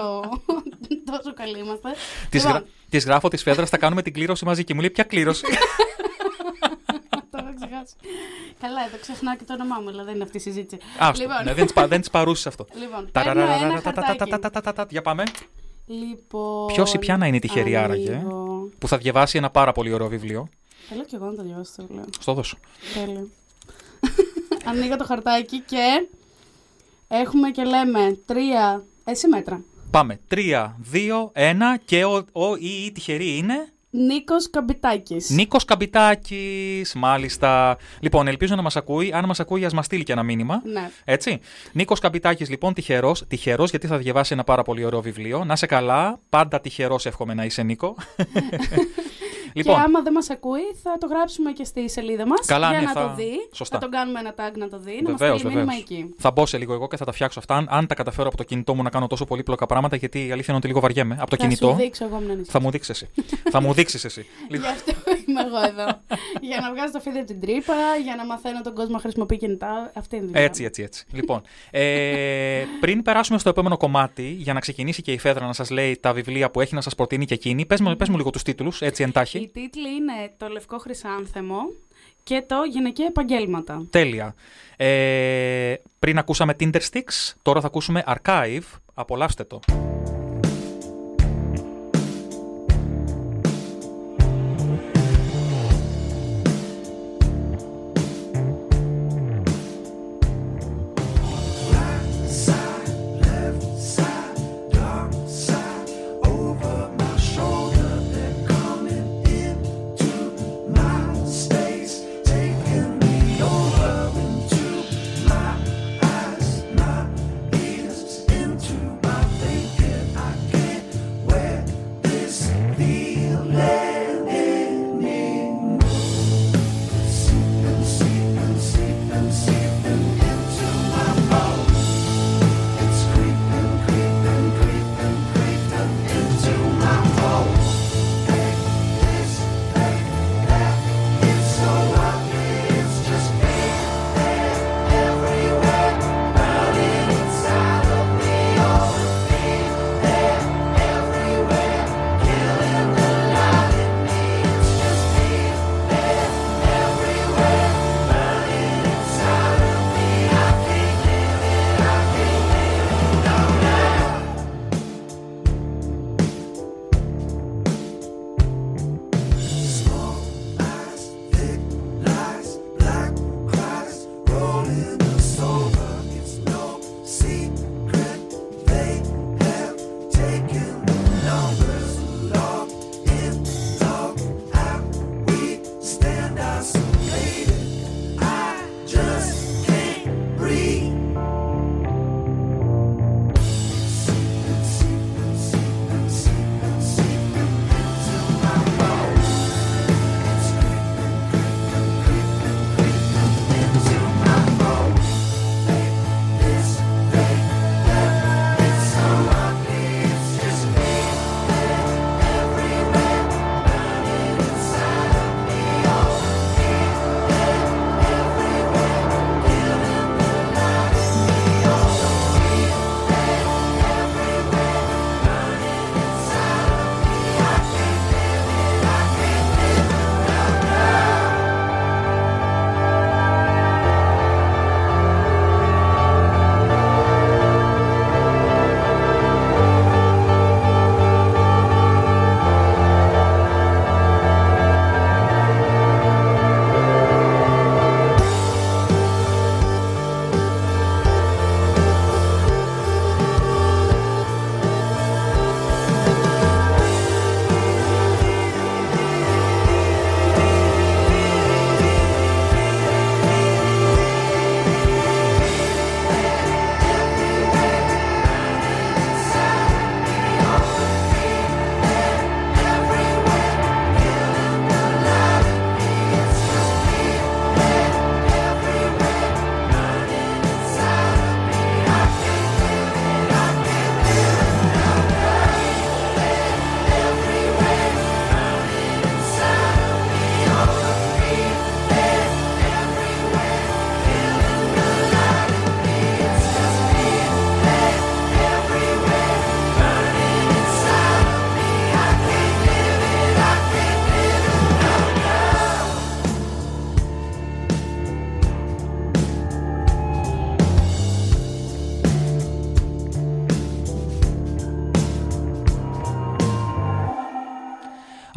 (laughs) τόσο καλοί είμαστε. Τη γράφω της Φέδρας, θα κάνουμε την κλήρωση μαζί. Και μου λέει: Ποια κλήρωση; (laughs) Τώρα ξεχάσω. Καλά, εδώ ξεχνάω και το όνομά μου, αλλά δεν είναι αυτή η συζήτηση. Λοιπόν. Ναι, δεν της παρούσες αυτό. Λοιπόν, Για πάμε. Λοιπόν, Ποιος ή ποια να είναι η τυχερή άραγε ε, που θα διαβάσει ένα πάρα πολύ ωραίο βιβλίο. Θέλω και εγώ να το διαβάσω το βιβλίο. Στο δώσω. Τέλειο. (laughs) Ανοίγω το χαρτάκι και έχουμε και λέμε τρία. Εσύ μέτρα. Πάμε. 3, 2, 1 και ο, ο ή η τυχερή είναι; Νίκος Καμπιτάκης. Νίκος Καμπιτάκης, μάλιστα. Λοιπόν, ελπίζω να μας ακούει. Αν μας ακούει, ας μας στείλει και ένα μήνυμα. Ναι. Έτσι. Νίκος Καμπιτάκης, λοιπόν, τυχερός. Τυχερός, γιατί θα διαβάσει ένα πάρα πολύ ωραίο βιβλίο. Να σε καλά. Πάντα τυχερός, εύχομαι να είσαι, Νίκο. (laughs) λοιπόν, Και άμα δεν μας ακούει, θα το γράψουμε και στη σελίδα μας. Καλά, για ναι, να θα- το δει. σωστά. Θα τον κάνουμε ένα tag να το δει. να μας Βεβαίως, στείλει μήνυμα βεβαίως. εκεί. θα μπω σε λίγο εγώ και θα τα φτιάξω αυτά. Αν, αν τα καταφέρω από το κινητό μου να κάνω τόσο πολύπλοκα πράγματα, γιατί η αλήθεια είναι ότι λίγο βαριέμαι. Από το θα κινητό. σου δείξω εγώ μην Θα μου δείξεις εσύ. θα μου δείξεις εσύ. (laughs) Γι' αυτό είμαι εγώ εδώ. για να βγάζω το φίδι από την τρύπα, για να μαθαίνω τον κόσμο να χρησιμοποιεί κινητά. Αυτή είναι η δουλειά. Έτσι, έτσι, έτσι. Λοιπόν, ε, πριν περάσουμε στο επόμενο κομμάτι, για να ξεκινήσει και η Φέδρα να σας λέει τα βιβλία που έχει να σας προτείνει και εκείνη, πες μου, πες μου λίγο τους τίτλους, έτσι Οι εντάχει. τίτλοι είναι Το Λευκό Χρυσάνθεμο και το Γυναικεία Επαγγέλματα. Τέλεια. Ε, πριν ακούσαμε Tinder Sticks, τώρα θα ακούσουμε Archive Απολαύστε το.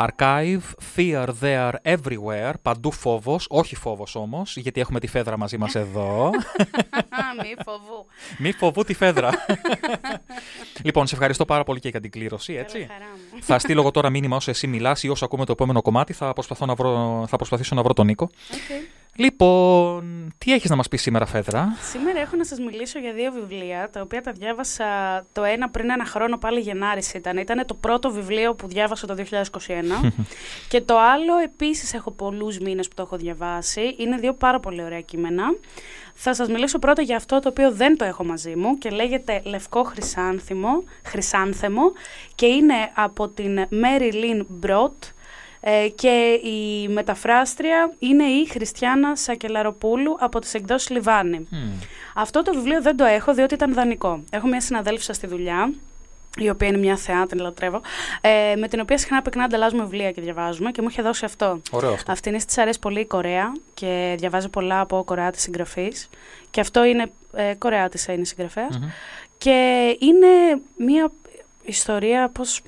Archive, Fear There Everywhere, παντού φόβος, όχι φόβος όμως, γιατί έχουμε τη Φέδρα μαζί μας εδώ. (laughs) Μη φοβού. Μη φοβού τη Φέδρα. λοιπόν, σε ευχαριστώ πάρα πολύ και για την κλήρωση, έτσι. Καλά, χαρά μου. θα στείλω εγώ τώρα μήνυμα όσο εσύ μιλάς ή όσο ακούμε το επόμενο κομμάτι, θα, προσπαθώ να βρω, θα προσπαθήσω να βρω τον Νίκο. Οκ. Λοιπόν, τι έχεις να μας πεις σήμερα, Φέδρα; Σήμερα έχω να σας μιλήσω για δύο βιβλία, τα οποία τα διάβασα το ένα πριν ένα χρόνο, πάλι Γενάρης ήταν. Ήταν το πρώτο βιβλίο που διάβασα το 2021 (laughs) και το άλλο επίσης έχω πολλούς μήνες που το έχω διαβάσει. Είναι δύο πάρα πολύ ωραία κείμενα. Θα σας μιλήσω πρώτα για αυτό το οποίο δεν το έχω μαζί μου και λέγεται Λευκό Χρυσάνθιμο, Χρυσάνθεμο και είναι από την Mary Lynn Brott ε, και η μεταφράστρια είναι η Χριστιανά Σακελαροπούλου από τις εκδόσεις Λιβάνι. Αυτό το βιβλίο δεν το έχω διότι ήταν δανεικό. Έχω μια συναδέλφισσα στη δουλειά η οποία είναι μια θεά, την λατρεύω, ε, με την οποία συχνά πυκνά ανταλλάζουμε βιβλία και διαβάζουμε και μου είχε δώσει αυτό. Ωραίο αυτό. Αυτήν της αρέσει πολύ η Κορέα και διαβάζει πολλά από Κορεάτες συγγραφείς και αυτό είναι ε, Κορεάτισσα είναι συγγραφέας. Και είναι μια ιστορία, πώς,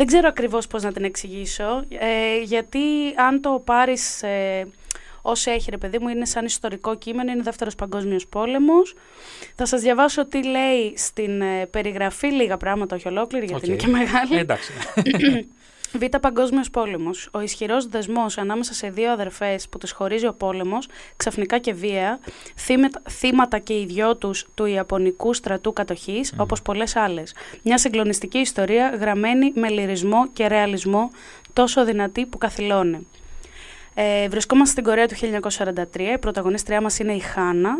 δεν ξέρω ακριβώς πώς να την εξηγήσω, ε, γιατί αν το πάρεις ε, όσο έχει ρε παιδί μου, είναι σαν ιστορικό κείμενο, είναι δεύτερος παγκόσμιος πόλεμος. Θα σας διαβάσω τι λέει στην ε, περιγραφή, λίγα πράγματα, όχι ολόκληρη, γιατί Οκ. είναι και μεγάλη. Ε, εντάξει. (clears throat) (clears throat) Β. Παγκόσμιος Πόλεμος. Ο ισχυρός δεσμός ανάμεσα σε δύο αδερφές που τους χωρίζει ο πόλεμος, ξαφνικά και βίαια, θύματα- θύματα και οι δυο τους του Ιαπωνικού στρατού κατοχής, όπως πολλές άλλες. Μια συγκλονιστική ιστορία γραμμένη με λυρισμό και ρεαλισμό τόσο δυνατή που καθυλώνει. Ε, βρισκόμαστε στην Κορέα του 1943. Η πρωταγωνίστριά μας είναι η Χάνα,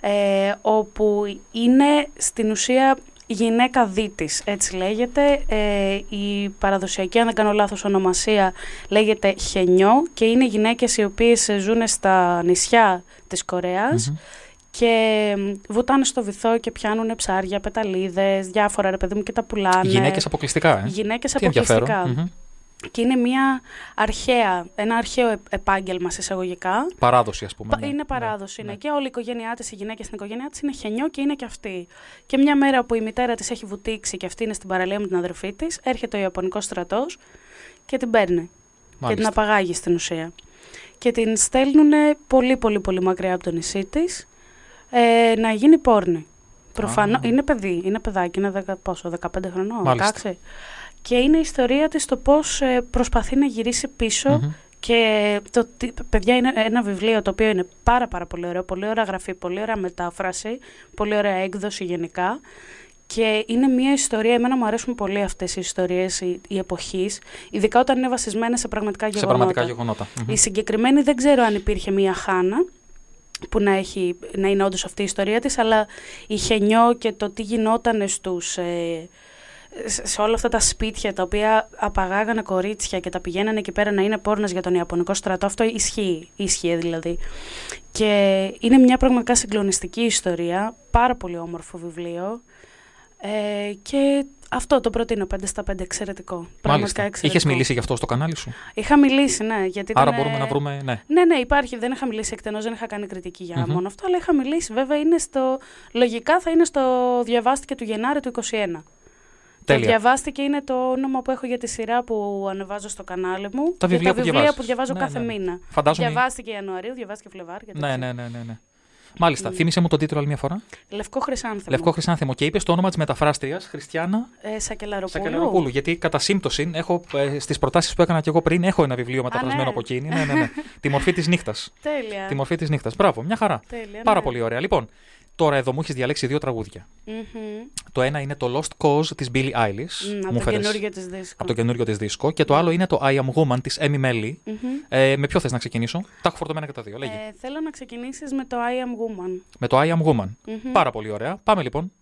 ε, όπου είναι στην ουσία γυναίκα δίτης, έτσι λέγεται. Ε, η παραδοσιακή, αν δεν κάνω λάθος, ονομασία λέγεται Χενιό και είναι γυναίκες οι οποίες ε, ζουν στα νησιά της κορεας και μ, βουτάνε στο βυθό και πιάνουν ψάρια, πεταλίδες, διάφορα ρε παιδί μου και τα πουλάνε. Γυναίκες αποκλειστικά, ε. Γυναίκες Τι ενδιαφέρον. αποκλειστικά. Μμμ. Και είναι μια αρχαία, ένα αρχαίο ε- επάγγελμα σε εισαγωγικά. Παράδοση, ας πούμε. Πα- ναι. είναι Ναι, παράδοση. ναι. είναι. Και όλη η οικογένειά τη, οι γυναίκες στην οικογένειά της είναι χενιό και είναι και αυτή. Και μια μέρα που η μητέρα της έχει βουτήξει και αυτή είναι στην παραλία με την αδερφή της, έρχεται ο Ιαπωνικός στρατός και την παίρνει. Και την Μάλιστα. απαγάγει στην ουσία. Και την στέλνουν πολύ πολύ πολύ μακριά από το νησί της ε, να γίνει πόρνη. Προφανώ Α. είναι παιδί, είναι παιδάκι, είναι 10, πόσο, 15 χρονών, Μάλιστα. 16. Και είναι η ιστορία της το πώς ε, προσπαθεί να γυρίσει πίσω Μμμ. και το, τι- παιδιά είναι ένα βιβλίο το οποίο είναι πάρα πάρα πολύ ωραίο, πολύ ωραία γραφή, πολύ ωραία μετάφραση, πολύ ωραία έκδοση γενικά. Και είναι μια ιστορία, εμένα μου αρέσουν πολύ αυτές οι ιστορίες η, η εποχής, ειδικά όταν είναι βασισμένες σε πραγματικά Σε γεγονότα. πραγματικά γεγονότα. Μμμ. Η συγκεκριμένη δεν ξέρω αν υπήρχε μία Χάνα που να, έχει, να είναι όντως αυτή η ιστορία της, αλλά η Χενιό και το τι γινόταν στους, ε, σε- σε όλα αυτά τα σπίτια τα οποία απαγάγανε κορίτσια και τα πηγαίνανε εκεί πέρα να είναι πόρνες για τον Ιαπωνικό στρατό, αυτό ισχύει, ίσχυε δηλαδή. Και είναι μια πραγματικά συγκλονιστική ιστορία, πάρα πολύ όμορφο βιβλίο ε, και αυτό το προτείνω 5 στα 5, εξαιρετικό. Πραγματικά Μάλιστα. εξαιρετικό. Είχε μιλήσει γι' αυτό στο κανάλι σου; Είχα μιλήσει, ναι. Γιατί Άρα ήταν, μπορούμε ε, να βρούμε. Ναι. ναι, ναι, υπάρχει. Δεν είχα μιλήσει εκτενώς, δεν είχα κάνει κριτική για Μμμ. μόνο αυτό, αλλά είχα μιλήσει. Βέβαια, είναι στο. Λογικά θα είναι στο. Διαβάστηκε του Γενάρη του 21. Το Τέλεια. διαβάστηκε είναι το όνομα που έχω για τη σειρά που ανεβάζω στο κανάλι μου. Τα και βιβλία τα που βιβλία διαβάζεις. που διαβάζω Ναι, κάθε ναι, ναι. μήνα. Φαντάζομαι. Διαβάστηκε Ιανουαρίου, διαβάστηκε Φλεβάρι. και Ναι, τέτοια. ναι, ναι, ναι, ναι. Μάλιστα. Θύμησε μου τον τίτλο άλλη μια φορά. Λευκό Χρυσάνθεμο. Λευκό Χρυσάνθεμο. Και είπες το όνομα της μεταφράστριας Χριστιανά Ε, Σακελαροπούλου. Σακελαροπούλου. Γιατί κατά σύμπτωση έχω ε, στις προτάσεις που έκανα και εγώ πριν έχω ένα βιβλίο μεταφρασμένο ναι. από εκείνη. Ναι, ναι, ναι. (laughs) Τη μορφή της νύχτας. Τέλεια. Τη μορφή της νύχτας. Μπράβο, μια χαρά. Τέλεια, Πάρα ναι. πολύ ωραία. Λοιπόν, τώρα εδώ μου έχεις διαλέξει δύο τραγούδια. Μμμ. Το ένα είναι το Lost Cause της Billie Eilish. Μμ, μου Από το φέρες καινούργιο της δίσκο. από το καινούριο της δίσκο. Και το άλλο είναι το I Am Woman της Emmy Melly. Μμμ. Ε, με ποιο θες να ξεκινήσω; Τα έχω φορτωμένα και τα δύο. Λέγε. Ε, θέλω να ξεκινήσεις με το I am woman. Με το I Am Woman. Μμμ. Πάρα πολύ ωραία. Πάμε λοιπόν.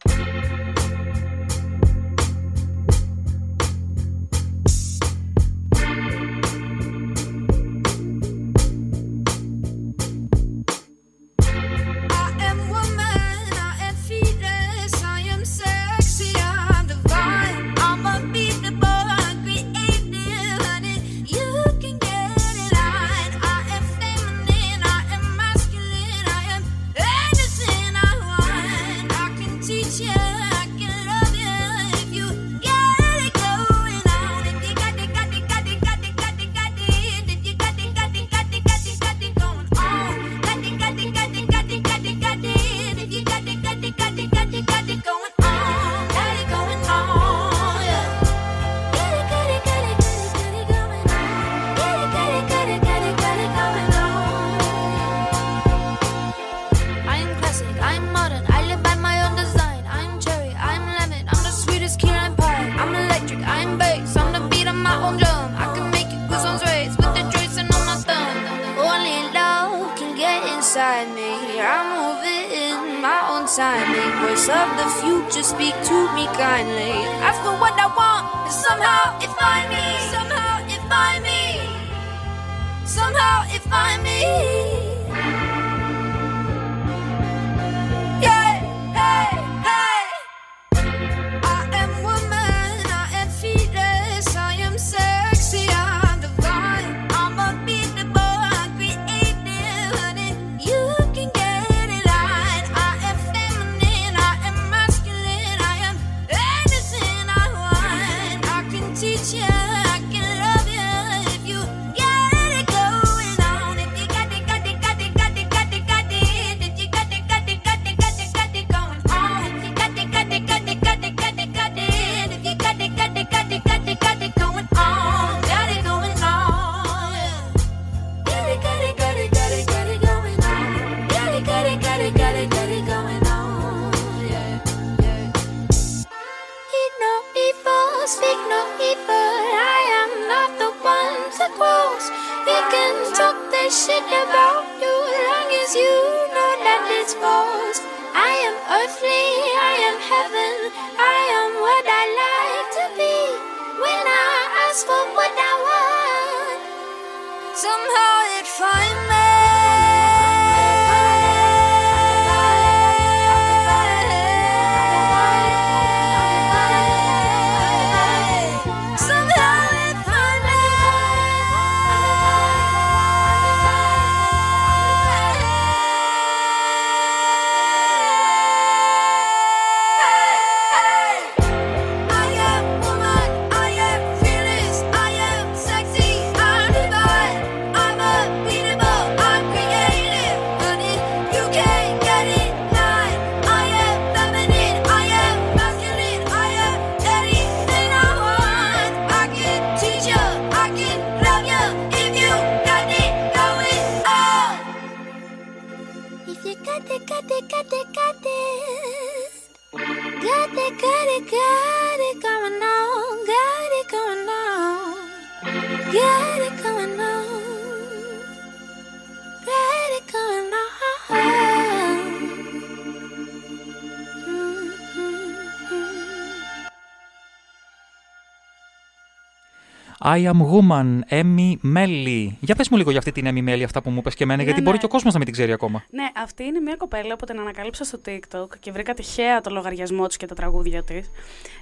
I am woman, Emmy Melly. Για πες μου λίγο για αυτή την Emmy Melly, αυτά που μου είπες και εμένα, Ναι, γιατί ναι. μπορεί και ο κόσμος να μην την ξέρει ακόμα. Ναι, αυτή είναι μια κοπέλα που την ανακάλυψα στο TikTok και βρήκα τυχαία το λογαριασμό της και τα τραγούδια της.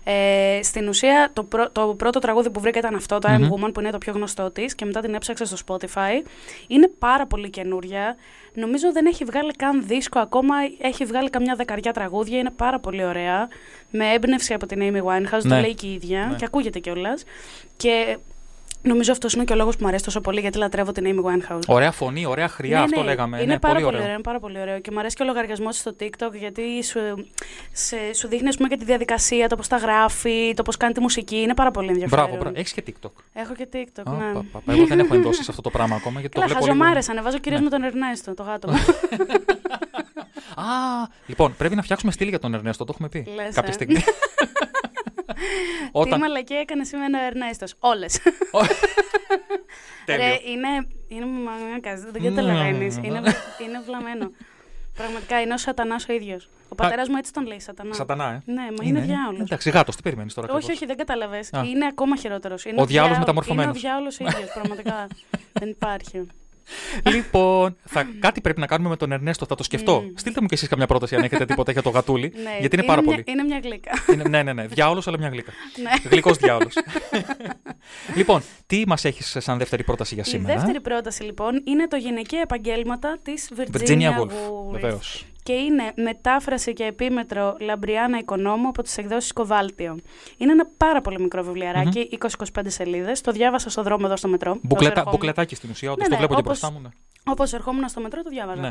Ε, στην ουσία, το, πρω- το πρώτο τραγούδι που βρήκα ήταν αυτό, το I'm Woman, που είναι το πιο γνωστό της και μετά την έψαξα στο Spotify. Είναι πάρα πολύ καινούρια. Νομίζω δεν έχει βγάλει καν δίσκο ακόμα, έχει βγάλει καμιά δεκαριά τραγούδια, είναι πάρα πολύ ωραία. Με έμπνευση από την Amy Winehouse, Ναι. το λέει και η ίδια Ναι. και ακούγεται κιόλας. Και νομίζω αυτός είναι και ο λόγος που μου αρέσει τόσο πολύ γιατί λατρεύω την Amy Winehouse. Ωραία φωνή, ωραία χρειά, αυτό λέγαμε. Είναι ναι, πάρα πολύ πολύ, ωραίο. ωραίο. είναι πάρα πολύ ωραίο. Και μου αρέσει και ο λογαριασμός της στο TikTok γιατί σου, σε, σου δείχνει ας πούμε, και τη διαδικασία, το πώς τα γράφει, το πώς κάνει τη μουσική. Είναι πάρα πολύ ενδιαφέρον. Μπράβο, μπράβο. Έχεις και TikTok. Έχω και TikTok. Α, ναι. πα, πα, πα. Εγώ δεν έχω ενδώσει σε αυτό το πράγμα ακόμα γιατί Καλά, το βλέπω λίγο. χαζομάρες, ανεβάζω κυρίως Ναι. με τον Ερνέστο, το γάτο μου. (laughs) Α, λοιπόν, πρέπει να φτιάξουμε στήλη για τον Ερνέστο, το έχουμε πει. Λες, Κάποια ε. (laughs) στιγμή. Τι Όταν. μαλακία έκανε σήμερα ο Ερνέστος. Όλες. Τέλειο. Ρε, είναι. Είναι μαλακά, δεν Ναι, καταλαβαίνεις. ναι, Είναι, ναι. είναι βλαμμένο. Πραγματικά είναι ο Σατανάς ο ίδιος. Ο πατέρας μου έτσι τον λέει Σατανά. Σατανά, ε. Ναι, μα είναι, διάολος. Εντάξει, γάτος, τι περιμένεις τώρα. Όχι, ακριβώς; όχι, δεν κατάλαβε. Α. Είναι ακόμα χειρότερος. Ο διάολος μεταμορφωμένος. Είναι ο διάολος ίδιος, πραγματικά. (laughs) δεν υπάρχει. (laughs) Λοιπόν, θα, κάτι πρέπει να κάνουμε με τον Ερνέστο, θα το σκεφτώ. Μμμ. Στείλτε μου κι εσείς καμιά πρόταση αν έχετε τίποτα για το γατούλι. (laughs) Ναι, γιατί είναι πάρα μια, πολύ. Είναι μια γλύκα. Είναι, ναι, ναι, ναι. Διάολος, αλλά μια γλύκα. (laughs) ναι. Γλυκός διάολος. λοιπόν, τι μας έχεις σαν δεύτερη πρόταση για Η σήμερα; δεύτερη πρόταση λοιπόν είναι το γυναικεία επαγγέλματα της Virginia, Virginia Woolf. Woolf. Βεβαίως. Και είναι μετάφραση και επίμετρο Λαμπριάνα Οικονόμου από τις εκδόσεις Κοβάλτιο. Είναι ένα πάρα πολύ μικρό βιβλιαράκι, 20-25 σελίδες. Το διάβασα στο δρόμο εδώ στο μετρό. όσο Μπουκλετα, ερχόμουν. μπουκλετάκι στην ουσία, όντως Ναι, το ναι, βλέπω και όπως- μπροστά μου. Ναι. Όπως ερχόμουν στο μετρό το διάβαζα. Ναι.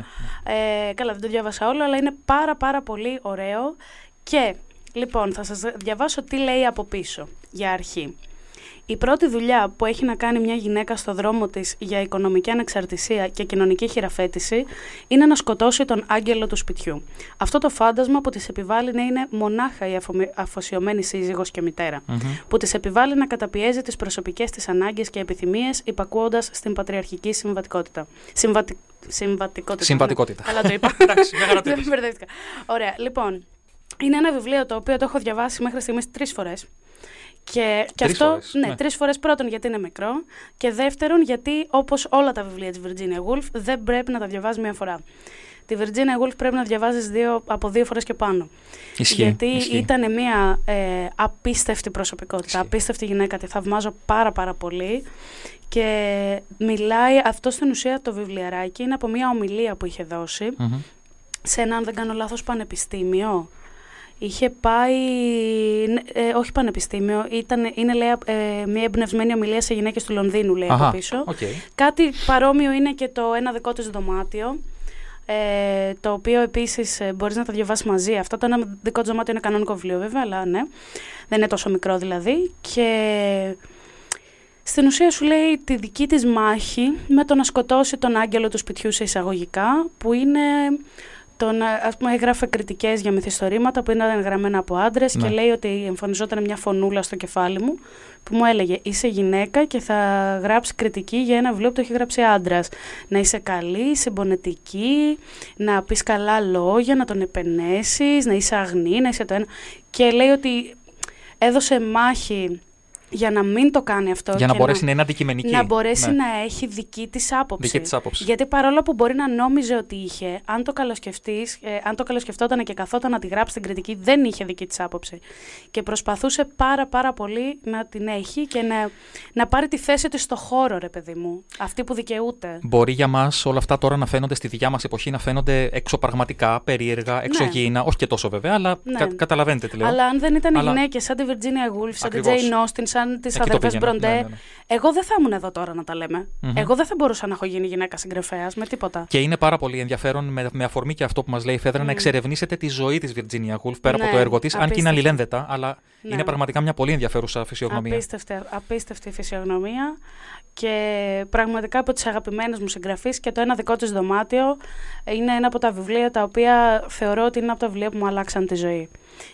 Ε, καλά, δεν το διάβασα όλο, αλλά είναι πάρα πάρα πολύ ωραίο. Και, λοιπόν, θα σας διαβάσω τι λέει από πίσω, για αρχή. Η πρώτη δουλειά που έχει να κάνει μια γυναίκα στο δρόμο της για οικονομική ανεξαρτησία και κοινωνική χειραφέτηση είναι να σκοτώσει τον άγγελο του σπιτιού. Αυτό το φάντασμα που της επιβάλλει να είναι μονάχα η αφομη- αφοσιωμένη σύζυγος και μητέρα. Μμμ. Που της επιβάλλει να καταπιέζει τις προσωπικές της ανάγκες και επιθυμίες υπακούοντας στην πατριαρχική συμβατικότητα. Συμβατι... Συμβατικότητα. Συμβατικότητα. Ναι. Καλά το είπα. (laughs) Εντάξει, μια χαρά το Δεν είπες. μπερδεύτηκα. Ωραία, λοιπόν. Είναι ένα βιβλίο το οποίο το έχω διαβάσει μέχρι στιγμής τρεις φορές. Και, και Τρεις αυτό, φορές, ναι, ναι. τρεις φορές πρώτον γιατί είναι μικρό και δεύτερον γιατί όπως όλα τα βιβλία της Virginia Woolf δεν πρέπει να τα διαβάζεις μία φορά. Τη Virginia Woolf πρέπει να διαβάζεις δύο, από δύο φορές και πάνω. Ισχύει. Γιατί ισχύει. ήταν μια ε, απίστευτη προσωπικότητα, Ισχύει. απίστευτη γυναίκα, τη θαυμάζω πάρα πάρα πολύ. Και μιλάει, αυτό στην ουσία το βιβλιαράκι είναι από μια ομιλία που είχε δώσει Μμμ. σε ένα, αν δεν κάνω λάθος, πανεπιστήμιο. Είχε πάει, ναι, ε, όχι πανεπιστήμιο, ήταν, είναι λέει, ε, μια εμπνευσμένη ομιλία σε γυναίκες του Λονδίνου, λέει Αχα, από πίσω. οκ. Κάτι παρόμοιο είναι και το ένα δικό της δωμάτιο, ε, το οποίο επίσης ε, μπορείς να τα διαβάσεις μαζί. Αυτό το ένα δικό της δωμάτιο είναι κανονικό βιβλίο βέβαια, αλλά ναι, δεν είναι τόσο μικρό δηλαδή. Και στην ουσία σου λέει τη δική της μάχη με το να σκοτώσει τον άγγελο του σπιτιού σε εισαγωγικά, που είναι τον, α ας πούμε, έγραφε κριτικές για μυθιστορήματα που ήταν γραμμένα από άντρες Ναι. και λέει ότι εμφανιζόταν μια φωνούλα στο κεφάλι μου που μου έλεγε Είσαι γυναίκα και θα γράψεις κριτική για ένα βιβλίο που το έχει γράψει άντρας. Να είσαι καλή, συμπονετική, να πεις καλά λόγια, να τον επενέσεις, να είσαι αγνή, να είσαι το ένα. Και λέει ότι έδωσε μάχη για να μην το κάνει αυτό. Για να και μπορέσει να είναι αντικειμενική. να μπορέσει Ναι. να έχει δική της άποψη. Δική της άποψη. Γιατί παρόλο που μπορεί να νόμιζε ότι είχε, αν το καλοσκεφτείς, ε, αν το καλοσκεφτόταν και καθόταν να τη γράψει την κριτική, δεν είχε δική της άποψη. Και προσπαθούσε πάρα πάρα πολύ να την έχει και να, να πάρει τη θέση της στο χώρο, ρε παιδί μου. Αυτή που δικαιούται. Μπορεί για μας όλα αυτά τώρα να φαίνονται στη δικιά μας εποχή να φαίνονται εξωπραγματικά, περίεργα, εξωγήινα. Όχι και τόσο βέβαια, αλλά Ναι. κα- καταλαβαίνετε τι λέω. Αλλά αν δεν ήταν Αλλά- γυναίκες σαν τη Virginia Woolf, σαν τη Ακριβώς. Jane Austen, σαν τι Εκεί το αδερφές πήγαινα. Μπροντέ, Ναι, ναι, ναι. εγώ δεν θα ήμουν εδώ τώρα να τα λέμε. Μμμ. Εγώ δεν θα μπορούσα να έχω γίνει γυναίκα συγγραφέας με τίποτα. Και είναι πάρα πολύ ενδιαφέρον με, με αφορμή και αυτό που μας λέει η Φέδρα να εξερευνήσετε τη ζωή της Virginia Woolf πέρα Ναι, από το έργο της, αν και είναι απίστευτο. αλληλένδετα, αλλά Ναι. είναι πραγματικά μια πολύ ενδιαφέρουσα φυσιογνωμία. Απίστευτη, απίστευτη φυσιογνωμία και πραγματικά από τις αγαπημένες μου συγγραφείς και το ένα δικό της δωμάτιο είναι ένα από τα βιβλία τα οποία θεωρώ ότι είναι από τα βιβλία που μου αλλάξαν τη ζωή.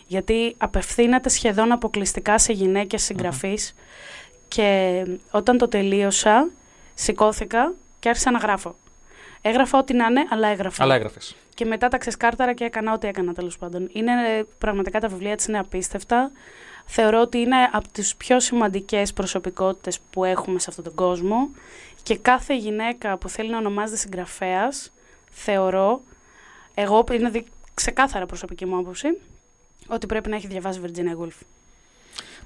Γιατί απευθύνεται σχεδόν αποκλειστικά σε γυναίκες συγγραφείς και όταν το τελείωσα σηκώθηκα και άρχισα να γράφω. Έγραφα ό,τι να είναι, αλλά έγραφα. Αλλά έγραφες. Και μετά τα ξεσκάρταρα και έκανα ό,τι έκανα τέλος πάντων. Είναι ε, πραγματικά τα βιβλία της είναι απίστευτα. Θεωρώ ότι είναι από τις πιο σημαντικές προσωπικότητες που έχουμε σε αυτόν τον κόσμο και κάθε γυναίκα που θέλει να ονομάζεται συγγραφέας, θεωρώ, εγώ είναι δι- ξεκάθαρα προσωπική μου άποψη, ότι πρέπει να έχει διαβάσει Virginia Woolf.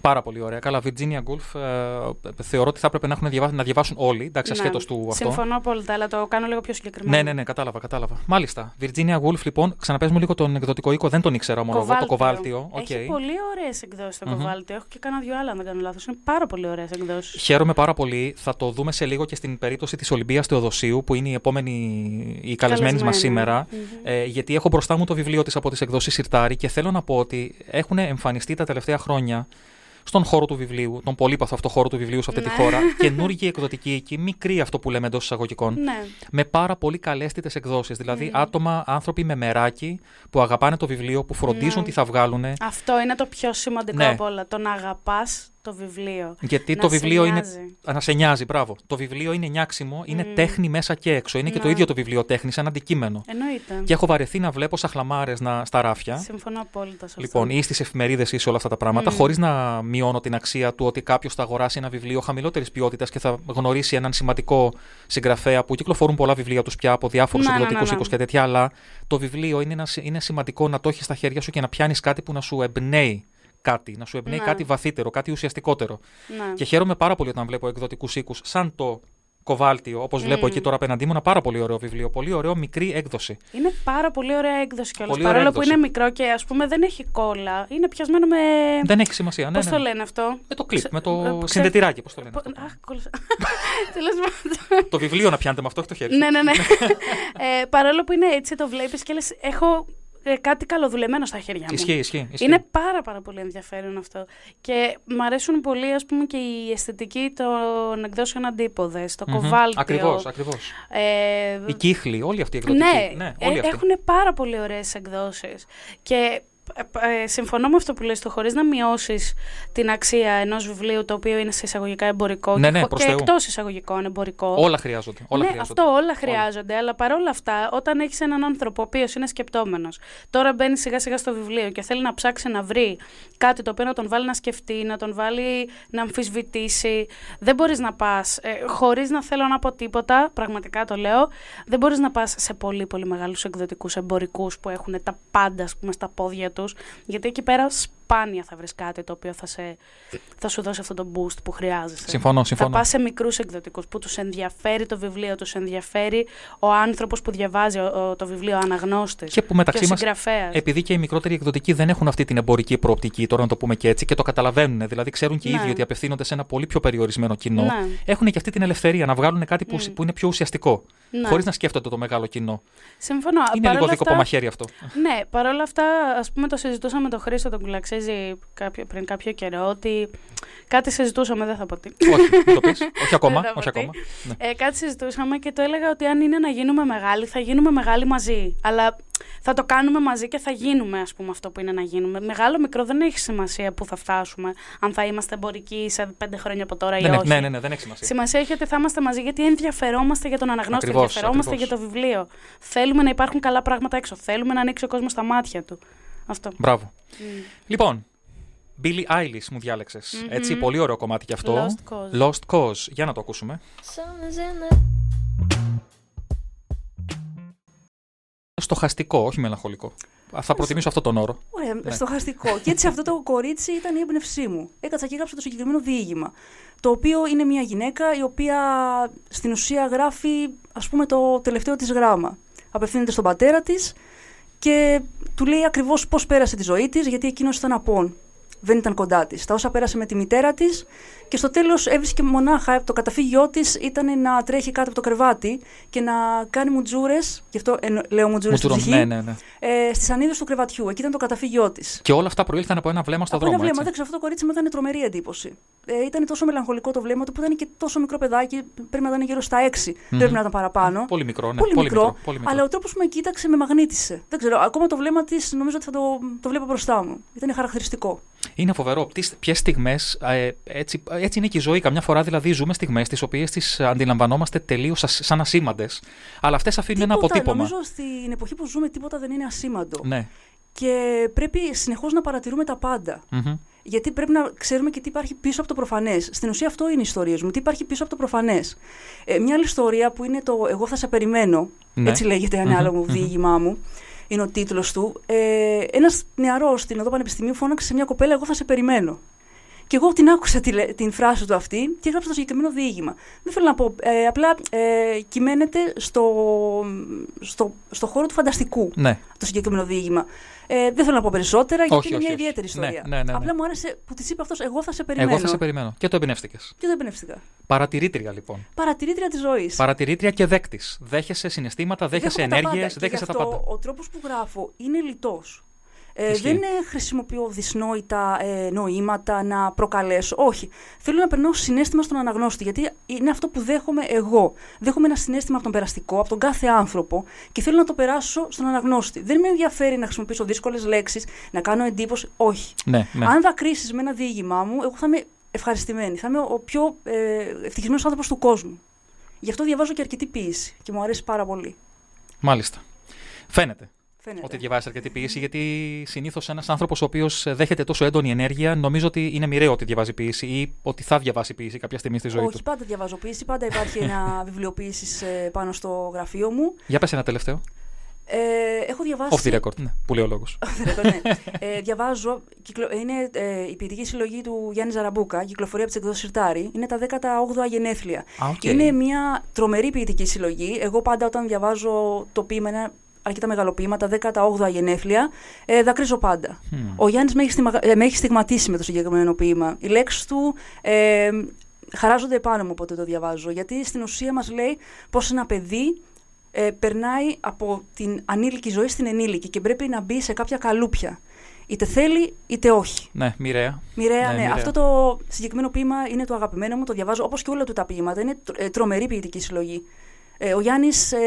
Πάρα πολύ ωραία. Καλά, Virginia Woolf ε, θεωρώ ότι θα έπρεπε να, έχουν διαβάσει, να διαβάσουν όλοι, εντάξει, ασχέτως του αυτό. Ναι. Συμφωνώ απόλυτα, αλλά το κάνω λίγο πιο συγκεκριμένο. Ναι, ναι, ναι, κατάλαβα, κατάλαβα. Μάλιστα. Virginia Woolf, λοιπόν, ξαναπές μου λίγο τον εκδοτικό οίκο, δεν τον ήξερα μόνο εγώ, το κοβάλτιο. Οκ. Έχει πολύ ωραίες εκδόσεις το Μμμ. κοβάλτιο. Έχω και κάνα δυο άλλα, αν δεν κάνω λάθος. Είναι πάρα πολύ ωραίες εκδόσεις. Χαίρομαι πάρα πολύ. Θα το δούμε σε λίγο και στην περίπτωση της Ολυμπίας Θεοδοσίου, που είναι η επόμενη η καλεσμένης μας Καλεσμένη. σήμερα. Μμμ. Ε, γιατί έχω μπροστά μου το βιβλίο της από τις εκδόσεις Σιρτάρι και θέλω να πω ότι έχουν εμφανιστεί τα τελευταία χρόνια στον χώρο του βιβλίου, τον πολύπαθο αυτό χώρο του βιβλίου σε αυτή τη Ναι. χώρα, (laughs) καινούργιοι εκδοτικοί οίκοι, μικροί αυτό που λέμε εντός εισαγωγικών, Ναι. με πάρα πολύ καλέστητες εκδόσεις. Δηλαδή, Μμμ. άτομα, άνθρωποι με μεράκι που αγαπάνε το βιβλίο, που φροντίζουν Ναι. τι θα βγάλουν. Αυτό είναι το πιο σημαντικό Ναι. από όλα. Το να αγαπάς το βιβλίο. Γιατί Να το σε βιβλίο είναι. νοιάζει. Να σε νοιάζει, μπράβο. Το βιβλίο είναι νιάξιμο, είναι Μμ. τέχνη μέσα και έξω. Είναι και το Ναι. ίδιο το βιβλίο τέχνη, σαν αντικείμενο. Εννοείται. Και έχω βαρεθεί να βλέπω σαχλαμάρε στα ράφια. Συμφωνώ απόλυτα σε αυτό. Λοιπόν, ή στις εφημερίδες ή σε όλα αυτά τα πράγματα, Μμ. χωρίς να μειώνω την αξία του ότι κάποιος θα αγοράσει ένα βιβλίο χαμηλότερης ποιότητας και θα γνωρίσει έναν σημαντικό συγγραφέα που κυκλοφορούν πολλά βιβλία τους πια από διάφορους Ναι, ναι, εκδοτικού ναι, ναι. οίκους και τέτοια. Αλλά το βιβλίο είναι, ένα, είναι σημαντικό να το έχεις στα χέρια σου και να πιάνεις κάτι που να σου εμπνέει κάτι, να σου εμπνέει Ναι. κάτι βαθύτερο, κάτι ουσιαστικότερο. Ναι. Και χαίρομαι πάρα πολύ όταν βλέπω εκδοτικούς οίκους σαν το Κοβάλτιο, όπως βλέπω Μμ. εκεί τώρα απέναντί μου, ένα πάρα πολύ ωραίο βιβλίο. Πολύ ωραίο, μικρή έκδοση. Είναι πάρα πολύ ωραία έκδοση κιόλας. Πολύ ωραία Παρόλο που έκδοση. είναι μικρό και ας πούμε δεν έχει κόλλα. Είναι πιασμένο με. Δεν έχει σημασία. Ναι, Πώς ναι, το ναι. λένε αυτό; Με το κλειπ, Ξε- με το ε, ξε- συνδετηράκι, πώς το λένε. Πο- αυτό. Αχ, κόλλησα. (laughs) Τέλος πάντων. το βιβλίο να πιάνετε με αυτό, όχι το χέρι. σου. ναι, ναι, ναι. (laughs) ε, παρόλο που είναι έτσι, το βλέπεις και λες: Έχω ε, κάτι καλοδουλεμένο στα χέρια μου. Ισχύει, ισχύει. ισχύει. Είναι πάρα πάρα πολύ ενδιαφέρον αυτό. Και μ' αρέσουν πολύ ας πούμε και η αισθητική των εκδόσεων αντίποδες, το κοβάλτιο. Ακριβώς, ακριβώς. Ε, Οι κύχλοι, όλοι αυτοί οι εκδοτικοί. ναι, όλοι ε, αυτοί. έχουν πάρα πολύ ωραίες εκδόσεις. Και ε, ε, συμφωνώ με αυτό που λες, το χωρίς να μειώσεις την αξία ενός βιβλίου το οποίο είναι σε εισαγωγικά εμπορικό Ναι, και, ναι, χω- προς και Θεού. εκτός εισαγωγικών εμπορικό. Όλα χρειάζονται. Όλα ναι, χρειάζονται. αυτό όλα χρειάζονται. Αλλά παρόλα αυτά, όταν έχεις έναν άνθρωπο ο οποίος είναι σκεπτόμενος, τώρα μπαίνει σιγά σιγά στο βιβλίο και θέλει να ψάξει να βρει κάτι το οποίο να τον βάλει να σκεφτεί, να τον βάλει να αμφισβητήσει. Δεν μπορείς να πας, ε, χωρίς να θέλω να πω τίποτα, πραγματικά το λέω, δεν μπορείς να πας σε πολύ πολύ μεγάλους εκδοτικούς εμπορικούς που έχουν τα πάντα ας πούμε, στα πόδια τους. Γιατί εκεί πέρα σπάνια θα βρεις κάτι το οποίο θα, σε, θα σου δώσει αυτό το boost που χρειάζεσαι. Συμφωνώ, Θα συμφωνώ. πας σε μικρούς εκδοτικούς που τους ενδιαφέρει το βιβλίο, τους ενδιαφέρει ο άνθρωπος που διαβάζει ο- ο- το βιβλίο, ο αναγνώστης. Και που μεταξύ ο μας, συγγραφέας. επειδή και οι μικρότεροι εκδοτικοί δεν έχουν αυτή την εμπορική προοπτική, τώρα να το πούμε και έτσι, και το καταλαβαίνουν, δηλαδή ξέρουν και οι Ναι. ίδιοι ότι απευθύνονται σε ένα πολύ πιο περιορισμένο κοινό, Ναι. έχουν και αυτή την ελευθερία να βγάλουν κάτι που, Μμ. που είναι πιο ουσιαστικό, Ναι. χωρίς να σκέφτονται το μεγάλο κοινό. Συμφωνώ. Είναι Παρόλα λίγο δίκοπο αυτά- μαχαίρι αυτό. Ναι, παρόλα αυτά, ας πούμε, το συζητούσα με τον Χρήστο τον Κουλαξέ παίζει κάποιο, πριν κάποιο καιρό ότι κάτι συζητούσαμε, δεν θα πω τι. όχι, μην το πεις. (laughs) όχι ακόμα. Δεν θα όχι πω τι. ακόμα. Ναι. Ε, κάτι συζητούσαμε και το έλεγα ότι αν είναι να γίνουμε μεγάλοι, θα γίνουμε μεγάλοι μαζί. Αλλά θα το κάνουμε μαζί και θα γίνουμε, ας πούμε, αυτό που είναι να γίνουμε. Μεγάλο, μικρό δεν έχει σημασία που θα φτάσουμε. Αν θα είμαστε εμπορικοί σε πέντε χρόνια από τώρα ή Ναι, ναι, όχι. ναι, ναι, ναι, δεν έχει σημασία. Σημασία έχει ότι θα είμαστε μαζί γιατί ενδιαφερόμαστε για τον αναγνώστη, Ακριβώς, ενδιαφερόμαστε ακριβώς. για το βιβλίο. Θέλουμε να υπάρχουν καλά πράγματα έξω. Θέλουμε να ανοίξει ο κόσμος τα μάτια του. Αυτό. Μπράβο. Μμ. Λοιπόν, Billie Eilish μου διάλεξες. Μμμ. Έτσι, πολύ ωραίο κομμάτι κι αυτό. Lost Cause. Lost Cause. Για να το ακούσουμε. Summer's in the Στοχαστικό, όχι μελαγχολικό. Α, Θα προτιμήσω αυτόν τον όρο. Ωραία, Ναι. στοχαστικό. και έτσι αυτό το κορίτσι ήταν η έμπνευσή μου. Έκατσα και έγραψα το συγκεκριμένο διήγημα. Το οποίο είναι μια γυναίκα η οποία στην ουσία γράφει ας πούμε το τελευταίο της γράμμα. Απευθύνεται στον πατέρα της και του λέει ακριβώς πώς πέρασε τη ζωή της γιατί εκείνος ήταν απόν. Δεν ήταν κοντά της. Τα όσα πέρασε με τη μητέρα της και στο τέλος έβρισκε μονάχα το καταφύγιό της ήταν να τρέχει κάτω από το κρεβάτι και να κάνει μουτζούρες, γι' αυτό εννο- λέω μουτζούρες στην Μουτζουρών. ψυχή, Ναι, ναι, ναι. ε, στις ανίδες του κρεβατιού. Εκεί ήταν το καταφύγιό της. Και όλα αυτά προήλθαν από ένα βλέμμα στο Από ένα δρόμο. βλέμμα, έτσι. δεν ξέρω, αυτό το κορίτσι μου έκανε τρομερή εντύπωση. Ε, ήταν τόσο μελαγχολικό το βλέμμα του που ήταν και τόσο μικρό παιδάκι, πρέπει να ήταν γύρω στα 6, πρέπει να ήταν παραπάνω. Πολύ μικρό, ναι. Πολύ, μικρό, πολύ μικρό. αλλά ο τρόπος που με κοίταξε με μαγνήτησε. Δεν ξέρω, ακόμα το βλέμμα της νομίζω ότι θα το, το βλέπω μπροστά μου. Ήταν χαρακτηριστικό. Είναι φοβερό. Ποιες στιγμές. Ε, έτσι, έτσι είναι και η ζωή. Καμιά φορά δηλαδή ζούμε στιγμές τις οποίες τις αντιλαμβανόμαστε τελείως σαν ασήμαντες. Αλλά αυτές αφήνουν ένα Τίποτα, αποτύπωμα. Νομίζω στην εποχή που ζούμε τίποτα δεν είναι ασήμαντο. Ναι. Και πρέπει συνεχώς να παρατηρούμε τα πάντα. Μμμ. Γιατί πρέπει να ξέρουμε και τι υπάρχει πίσω από το προφανές. Στην ουσία, αυτό είναι οι ιστορίες μου. Τι υπάρχει πίσω από το προφανές. Ε, μια άλλη ιστορία που είναι το Εγώ θα σε περιμένω. Ναι. Έτσι λέγεται ένα άλλο μου διήγημά μου. Είναι ο τίτλος του. Ε, ένας νεαρός στην οδό Πανεπιστημίου φώναξε σε μια κοπέλα: Εγώ θα σε περιμένω. Και εγώ την άκουσα τη, λέ- την φράση του αυτή και έγραψα το συγκεκριμένο διήγημα. Δεν θέλω να πω. Ε, απλά ε, κυμαίνεται στο, στο, στο χώρο του φανταστικού Ναι. το συγκεκριμένο διήγημα. Ε, δεν θέλω να πω περισσότερα γιατί Όχι, είναι όχι, μια όχι. ιδιαίτερη Ναι, ιστορία. ναι, ναι, ναι. Απλά μου άρεσε που της είπε αυτός: Εγώ θα σε περιμένω. Εγώ θα σε περιμένω. Και το εμπνεύστηκες. Και το εμπνεύστηκα. Παρατηρήτρια λοιπόν. Παρατηρήτρια της ζωής. Παρατηρήτρια και δέκτης. Δέχεσαι συναισθήματα, δέχεσαι ενέργειες, δέχεσαι τα πάντα. Ο τρόπος που γράφω είναι λιτός. Ε, Ισχύει. δεν ε, χρησιμοποιώ δυσνόητα ε, νοήματα να προκαλέσω. Όχι. Θέλω να περνάω συνέστημα στον αναγνώστη, γιατί είναι αυτό που δέχομαι εγώ. Δέχομαι ένα συνέστημα από τον περαστικό, από τον κάθε άνθρωπο και θέλω να το περάσω στον αναγνώστη. Δεν με ενδιαφέρει να χρησιμοποιήσω δύσκολες λέξεις, να κάνω εντύπωση. Όχι. Ναι, ναι. Αν δακρύσει με ένα διήγημά μου, εγώ θα είμαι ευχαριστημένη. Θα είμαι ο πιο ε, ευτυχισμένος άνθρωπος του κόσμου. Γι' αυτό διαβάζω και αρκετή ποίηση και μου αρέσει πάρα πολύ. Μάλιστα. Φαίνεται Φαίνεται. ότι διαβάζεις αρκετή ποιήση, γιατί συνήθως ένας άνθρωπος ο οποίος δέχεται τόσο έντονη ενέργεια, νομίζω ότι είναι μοιραίο ότι διαβάζει ποιήση ή ότι θα διαβάσει ποιήση κάποια στιγμή στη ζωή Όχι, του. πάντα διαβάζω ποίηση. Πάντα υπάρχει ένα (laughs) βιβλίο ποίησης πάνω στο γραφείο μου. Για πες ένα τελευταίο. Ε, έχω διαβάσει. Off the record, ναι, που λέει ο λόγος. Off the record, ναι. ε, διαβάζω. Κυκλο... Είναι ε, η ποιητική συλλογή του Γιάννη Ζαραμπούκα, κυκλοφορία από τις εκδόσεις Συρτάρι. Είναι τα 18 γενέθλια. Α, οκ. Είναι μια τρομερή ποιητική συλλογή. Εγώ πάντα όταν διαβάζω το ποίημα, ένα αρκετά μεγάλο ποίημα, τα 18 γενέθλια, ε, δακρύζω πάντα. Μμ. Ο Γιάννης με, έχει στιγμα- ε, με έχει στιγματίσει με το συγκεκριμένο ποίημα. Οι λέξεις του ε, χαράζονται επάνω μου όποτε το διαβάζω. Γιατί στην ουσία μας λέει πως ένα παιδί ε, περνάει από την ανήλικη ζωή στην ενήλικη και πρέπει να μπει σε κάποια καλούπια. Είτε θέλει είτε όχι. Ναι, μοιραία. Μοιραία, Ναι, ναι. μοιραία. Αυτό το συγκεκριμένο ποίημα είναι το αγαπημένο μου, το διαβάζω όπως και όλα του τα ποίηματα. Είναι τρο- ε, τρομερή ποιητική συλλογή. Ε, ο Γιάννης ε,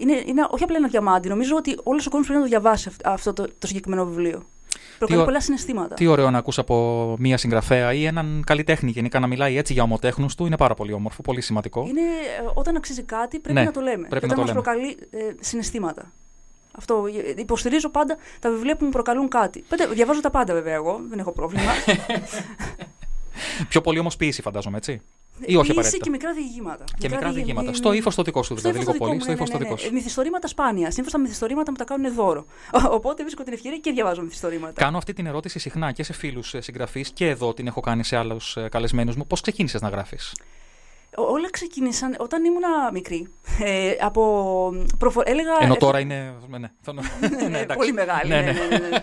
είναι, είναι όχι απλά ένα διαμάντι. Νομίζω ότι όλος ο κόσμος πρέπει να το διαβάσει αυ- αυτό το, το συγκεκριμένο βιβλίο. Προκαλεί ω- πολλά συναισθήματα. Τι ωραίο να ακούς από μία συγγραφέα ή έναν καλλιτέχνη γενικά να μιλάει έτσι για ομοτέχνους του. Είναι πάρα πολύ όμορφο, πολύ σημαντικό. Είναι, ε, όταν αξίζει κάτι πρέπει Ναι, να το λέμε. πρέπει και να όταν το μας προκαλεί ε, συναισθήματα. Αυτό. ε, Υποστηρίζω πάντα τα βιβλία που μου προκαλούν κάτι. Πάντα, διαβάζω τα πάντα βέβαια εγώ, δεν έχω πρόβλημα. (laughs) Πιο πολύ όμως ποιήση, φαντάζομαι, έτσι. Ή όχι Ποιήση απαραίτητα. και μικρά διηγήματα. Και μικρά διηγη- διηγήματα. μη- Στο ύφος το δικό σου, Στο δηλαδή, ύφος λίγο το πολύ. δικό Στο μου, ύφος ναι, το ναι, δικό ναι. σου. Ε, Μυθιστορήματα σπάνια. Συνήθω τα μυθιστορήματα μου τα κάνουν δώρο. Οπότε βρίσκω την ευκαιρία και διαβάζω μυθιστορήματα. Κάνω αυτή την ερώτηση συχνά και σε φίλους συγγραφείς και εδώ την έχω κάνει σε άλλους καλεσμένους μου. Πώς ξεκίνησες να γράφεις; Ό- Όλα ξεκίνησαν όταν ήμουν μικρή. Ε, από προφο... Έλεγα. Ενώ ε, τώρα είναι. Ναι, ναι. ναι, (laughs) Ναι, εντάξει. πολύ μεγάλη. Ναι, Ναι, ναι. ναι, ναι, ναι.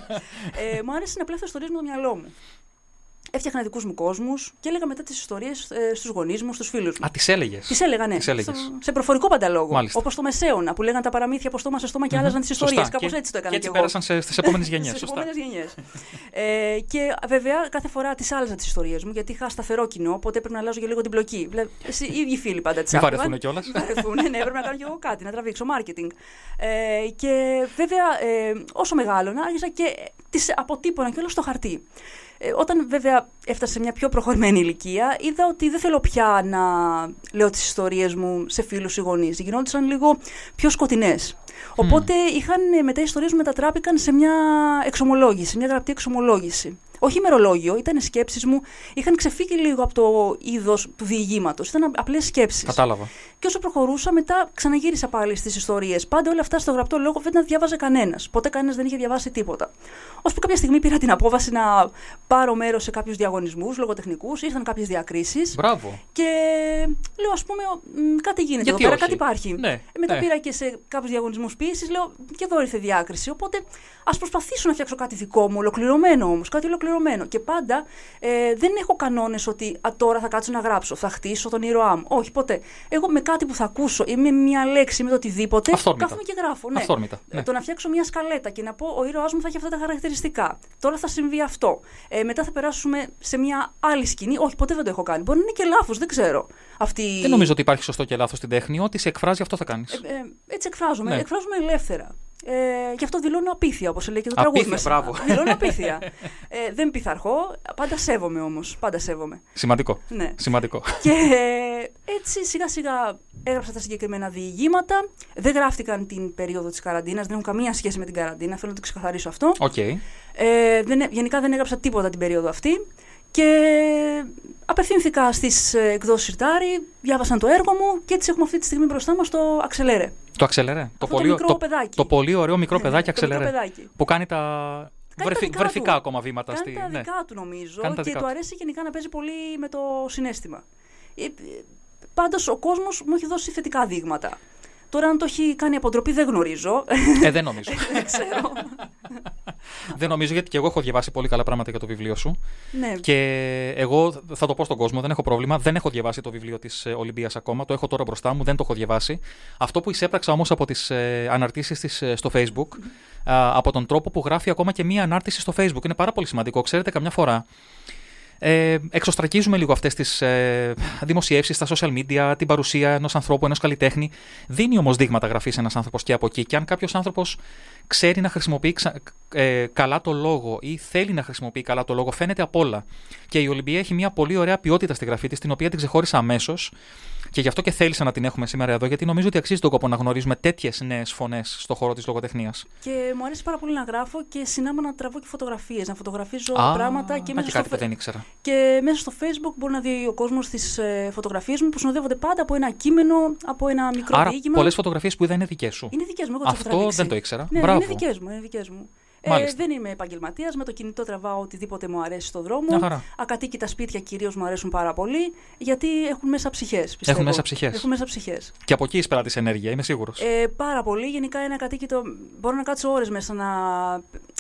ε, μου άρεσε να πλέθω ιστορίες με το μυαλό μου. Έφτιαχνα δικούς μου κόσμους και έλεγα μετά τις ιστορίες ε, στους γονείς μου, στους φίλους μου. Α, τις έλεγες; Τις έλεγα, ναι. Τις έλεγες. Στο- σε προφορικό πανταλόγο. Μάλιστα. Όπως το Μεσαίωνα που λέγαν τα παραμύθια από στόμα σε στόμα και άλλαζαν τις ιστορίες. Σωστά. Κάπως Και- έτσι το έκανα και έτσι κι εγώ. πέρασαν στις επόμενες (laughs) γενιές. Στις Σωστά. επόμενες γενιές. ε, και βέβαια κάθε φορά τις άλλαζα τις ιστορίες μου γιατί είχα σταθερό κοινό, οπότε έπρεπε να αλλάζω και λίγο την πλοκή. Βλέ- εσύ- Οι ίδιοι φίλοι πάντα τι Μην βαρεθούν κιόλας. βαρεθούν. Ναι, έπρεπε να κάνω κι εγώ κάτι, να τραβήξω marketing. Ε, και βέβαια, ε, όσο μεγάλωνα, άρχισα και τις αποτύπωνα κιόλας στο χαρτί. Ε, όταν βέβαια έφτασα σε μια πιο προχωρημένη ηλικία, είδα ότι δεν θέλω πια να λέω τις ιστορίες μου σε φίλους ή γονείς. Γινόντουσαν λίγο πιο σκοτεινές. Οπότε είχαν, ε, μετά οι ιστορίες μου μετατράπηκαν σε μια εξομολόγηση, μια γραπτή εξομολόγηση. Όχι ημερολόγιο, ήταν σκέψεις μου, είχαν ξεφύγει λίγο από το είδος του διηγήματος. Ήταν απλές σκέψεις. Κατάλαβα. Και όσο προχωρούσα, μετά ξαναγύρισα πάλι στις ιστορίες. Πάντα όλα αυτά στο γραπτό λόγο δεν τα διάβαζε κανένας. Ποτέ κανένας δεν είχε διαβάσει τίποτα. Ώσπου κάποια στιγμή πήρα την απόφαση να πάρω μέρος σε κάποιους διαγωνισμούς λογοτεχνικούς, ήρθαν κάποιες διακρίσεις. Μπράβο. Και λέω, ας πούμε, μ, κάτι γίνεται Γιατί εδώ πέρα, όχι; κάτι υπάρχει. Ναι, Ε, Μετά ναι. πήρα και σε κάποιους διαγωνισμούς ποιήση, λέω, και εδώ ήρθε διάκριση. Οπότε ας προσπαθήσω να φτιάξω κάτι δικό μου, ολοκληρωμένο όμως, κάτι ολοκληρωμένο. Και πάντα ε, δεν έχω κανόνες ότι α, τώρα θα κάτσω να γράψω, θα χτίσω τον ήρωά μου. Όχι, ποτέ. Εγώ με κάτι που θα ακούσω ή με μια λέξη, με το οτιδήποτε, Αυθόρμητα. κάθομαι και γράφω. Ναι. Αυθόρμητα, ναι. Ε, Το να φτιάξω μια σκαλέτα και να πω ο ήρωάς μου θα έχει αυτά τα χαρακτηριστικά. Τώρα θα συμβεί αυτό. Ε, μετά θα περάσουμε σε μια άλλη σκηνή. Όχι, ποτέ δεν το έχω κάνει. Μπορεί να είναι και λάθος, δεν ξέρω. Αυτή... Δεν νομίζω ότι υπάρχει σωστό και λάθος στην τέχνη. Ό,τι σε εκφράζει, αυτό θα κάνεις. Ε, ε, έτσι εκφράζομαι. Ναι. Εκφράζομαι ελεύθερα. Ε, γι' αυτό δηλώνω απείθεια, όπως λέει και το Απείθεια, τραγούδι. μέσα. μπράβο. Δηλώνω απείθεια. (laughs) ε, δεν πειθαρχώ. Πάντα σέβομαι όμως. Πάντα σέβομαι. Σημαντικό. Ναι. Σημαντικό. (laughs) Και ε, έτσι σιγά σιγά έγραψα τα συγκεκριμένα διηγήματα. Δεν γράφτηκαν την περίοδο της καραντίνας, δεν έχουν καμία σχέση με την καραντίνα. Θέλω να το ξεκαθαρίσω αυτό. Οκ. Ε, δεν, γενικά δεν έγραψα τίποτα την περίοδο αυτή. Και απευθύνθηκα στις ε, εκδόσεις Σιρτάρι, διάβασαν το έργο μου και έτσι έχουμε αυτή τη στιγμή μπροστά μας το Αξελέρε. Το αξελερέ. Το, το πολύ, μικρό το, παιδάκι. το πολύ ωραίο μικρό Ναι, παιδάκι το μικρό αξελερέ. παιδάκι. Που κάνει τα, Κάνει βρεφη- τα δικά βρεφικά του. ακόμα βήματα. Κάνει στη... τα ναι. δικά του νομίζω Κάνει τα και δικά του του. αρέσει γενικά να παίζει πολύ με το συνέστημα. Ε, ε, πάντως ο κόσμος μου έχει δώσει θετικά δείγματα. Τώρα αν το έχει κάνει αποτροπή δεν γνωρίζω. Ε, δεν νομίζω. (laughs) δεν ξέρω. δεν νομίζω γιατί και εγώ έχω διαβάσει πολύ καλά πράγματα για το βιβλίο σου. ναι. Και εγώ θα το πω στον κόσμο, δεν έχω πρόβλημα. Δεν έχω διαβάσει το βιβλίο της Ολυμπίας ακόμα. Το έχω τώρα μπροστά μου, δεν το έχω διαβάσει. Αυτό που εισέπραξα όμως από τις ε, αναρτήσεις της στο Facebook, α, από τον τρόπο που γράφει ακόμα και μία ανάρτηση στο Facebook, είναι πάρα πολύ σημαντικό. Ξέρετε, καμιά φορά ε, εξωστρακίζουμε λίγο αυτές τις ε, δημοσιεύσεις στα social media, την παρουσία ενός ανθρώπου, ενός καλλιτέχνη. Δίνει όμως δείγματα γραφής ένας άνθρωπος και από εκεί. Και αν κάποιος άνθρωπος ξέρει να χρησιμοποιεί ξα- ε, καλά το λόγο ή θέλει να χρησιμοποιεί καλά το λόγο, φαίνεται απ' όλα. Και η Ολυμπία έχει μια πολύ ωραία ποιότητα στη γραφή της, την οποία την ξεχώρισα αμέσως. Και γι' αυτό και θέλησα να την έχουμε σήμερα εδώ, γιατί νομίζω ότι αξίζει τον κόπο να γνωρίζουμε τέτοιες νέες φωνές στον χώρο της λογοτεχνίας. Και μου αρέσει πάρα πολύ να γράφω και συνάμα να τραβώ και φωτογραφίες, να φωτογραφίζω Α, πράγματα και να μέσα, και στο, κάτι που φε- δεν ήξερα. και μέσα στο facebook μπορεί να δει ο κόσμος τις ε, φωτογραφίες μου που συνοδεύονται πάντα από ένα κείμενο, από ένα μικρό Άρα, διήγημα. πολλές φωτογραφίες που είδα είναι δικές σου. Είναι δικές μου, εγώ τις έχω Αυτό τραβήξει. δεν το ήξερα. Ναι, Μπράβο. Είναι δικές μου, είναι δικές μου. Ε, Μάλιστα. δεν είμαι επαγγελματίας. Με το κινητό τραβάω οτιδήποτε μου αρέσει στον δρόμο. Μια χαρά. Ακατοίκητα σπίτια κυρίως μου αρέσουν πάρα πολύ, γιατί έχουν μέσα ψυχές. Έχουν μέσα ψυχές. Έχουν μέσα ψυχές. Και από εκεί εισπράττει ενέργεια, είμαι σίγουρος. Ε, πάρα πολύ. Γενικά ένα κατοίκητο. Μπορώ να κάτσω ώρες μέσα να,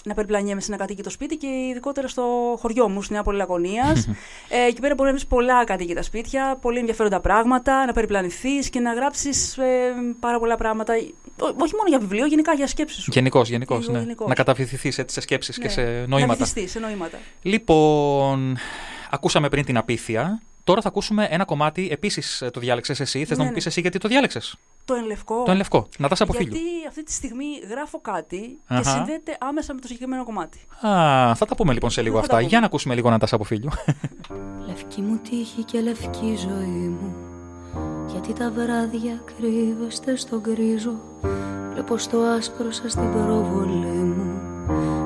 να περιπλανιέμαι σε ένα κατοίκητο σπίτι και ειδικότερα στο χωριό μου, στη Νέα Πόλη Λαγωνίας. (laughs) ε, εκεί πέρα μπορεί να βρει πολλά κατοίκητα σπίτια, πολύ ενδιαφέροντα πράγματα, να περιπλανηθείς και να γράψεις ε, πάρα πολλά πράγματα. Ό, όχι μόνο για βιβλίο, γενικά για σκέψεις σου. Γενικώς, γενικώς. Εγώ Ναι. γενικώς. Να καταβληθεί έτσι σε σκέψεις και Ναι. σε Να νοήματα. βυθιστεί σε νοήματα. Λοιπόν, ακούσαμε πριν την απίθεια. Τώρα θα ακούσουμε ένα κομμάτι. Επίσης το διάλεξες εσύ. Θες Ναι, να μου ναι. πεις εσύ γιατί το διάλεξες; Το ενλευκό. Το ενλευκό. Να τα από φίλου. Γιατί αυτή τη στιγμή γράφω κάτι Αχα. και συνδέεται άμεσα με το συγκεκριμένο κομμάτι. Α, θα τα πούμε λοιπόν σε λίγο Θα τα αυτά. πούμε. Για να ακούσουμε λίγο να τα από φίλου. (laughs) Λευκή μου τύχη και λευκή ζωή μου Γιατί τα βράδια κρύβεστε στον κρίζο Βλέπω στο άσπρο σας την προβολή μου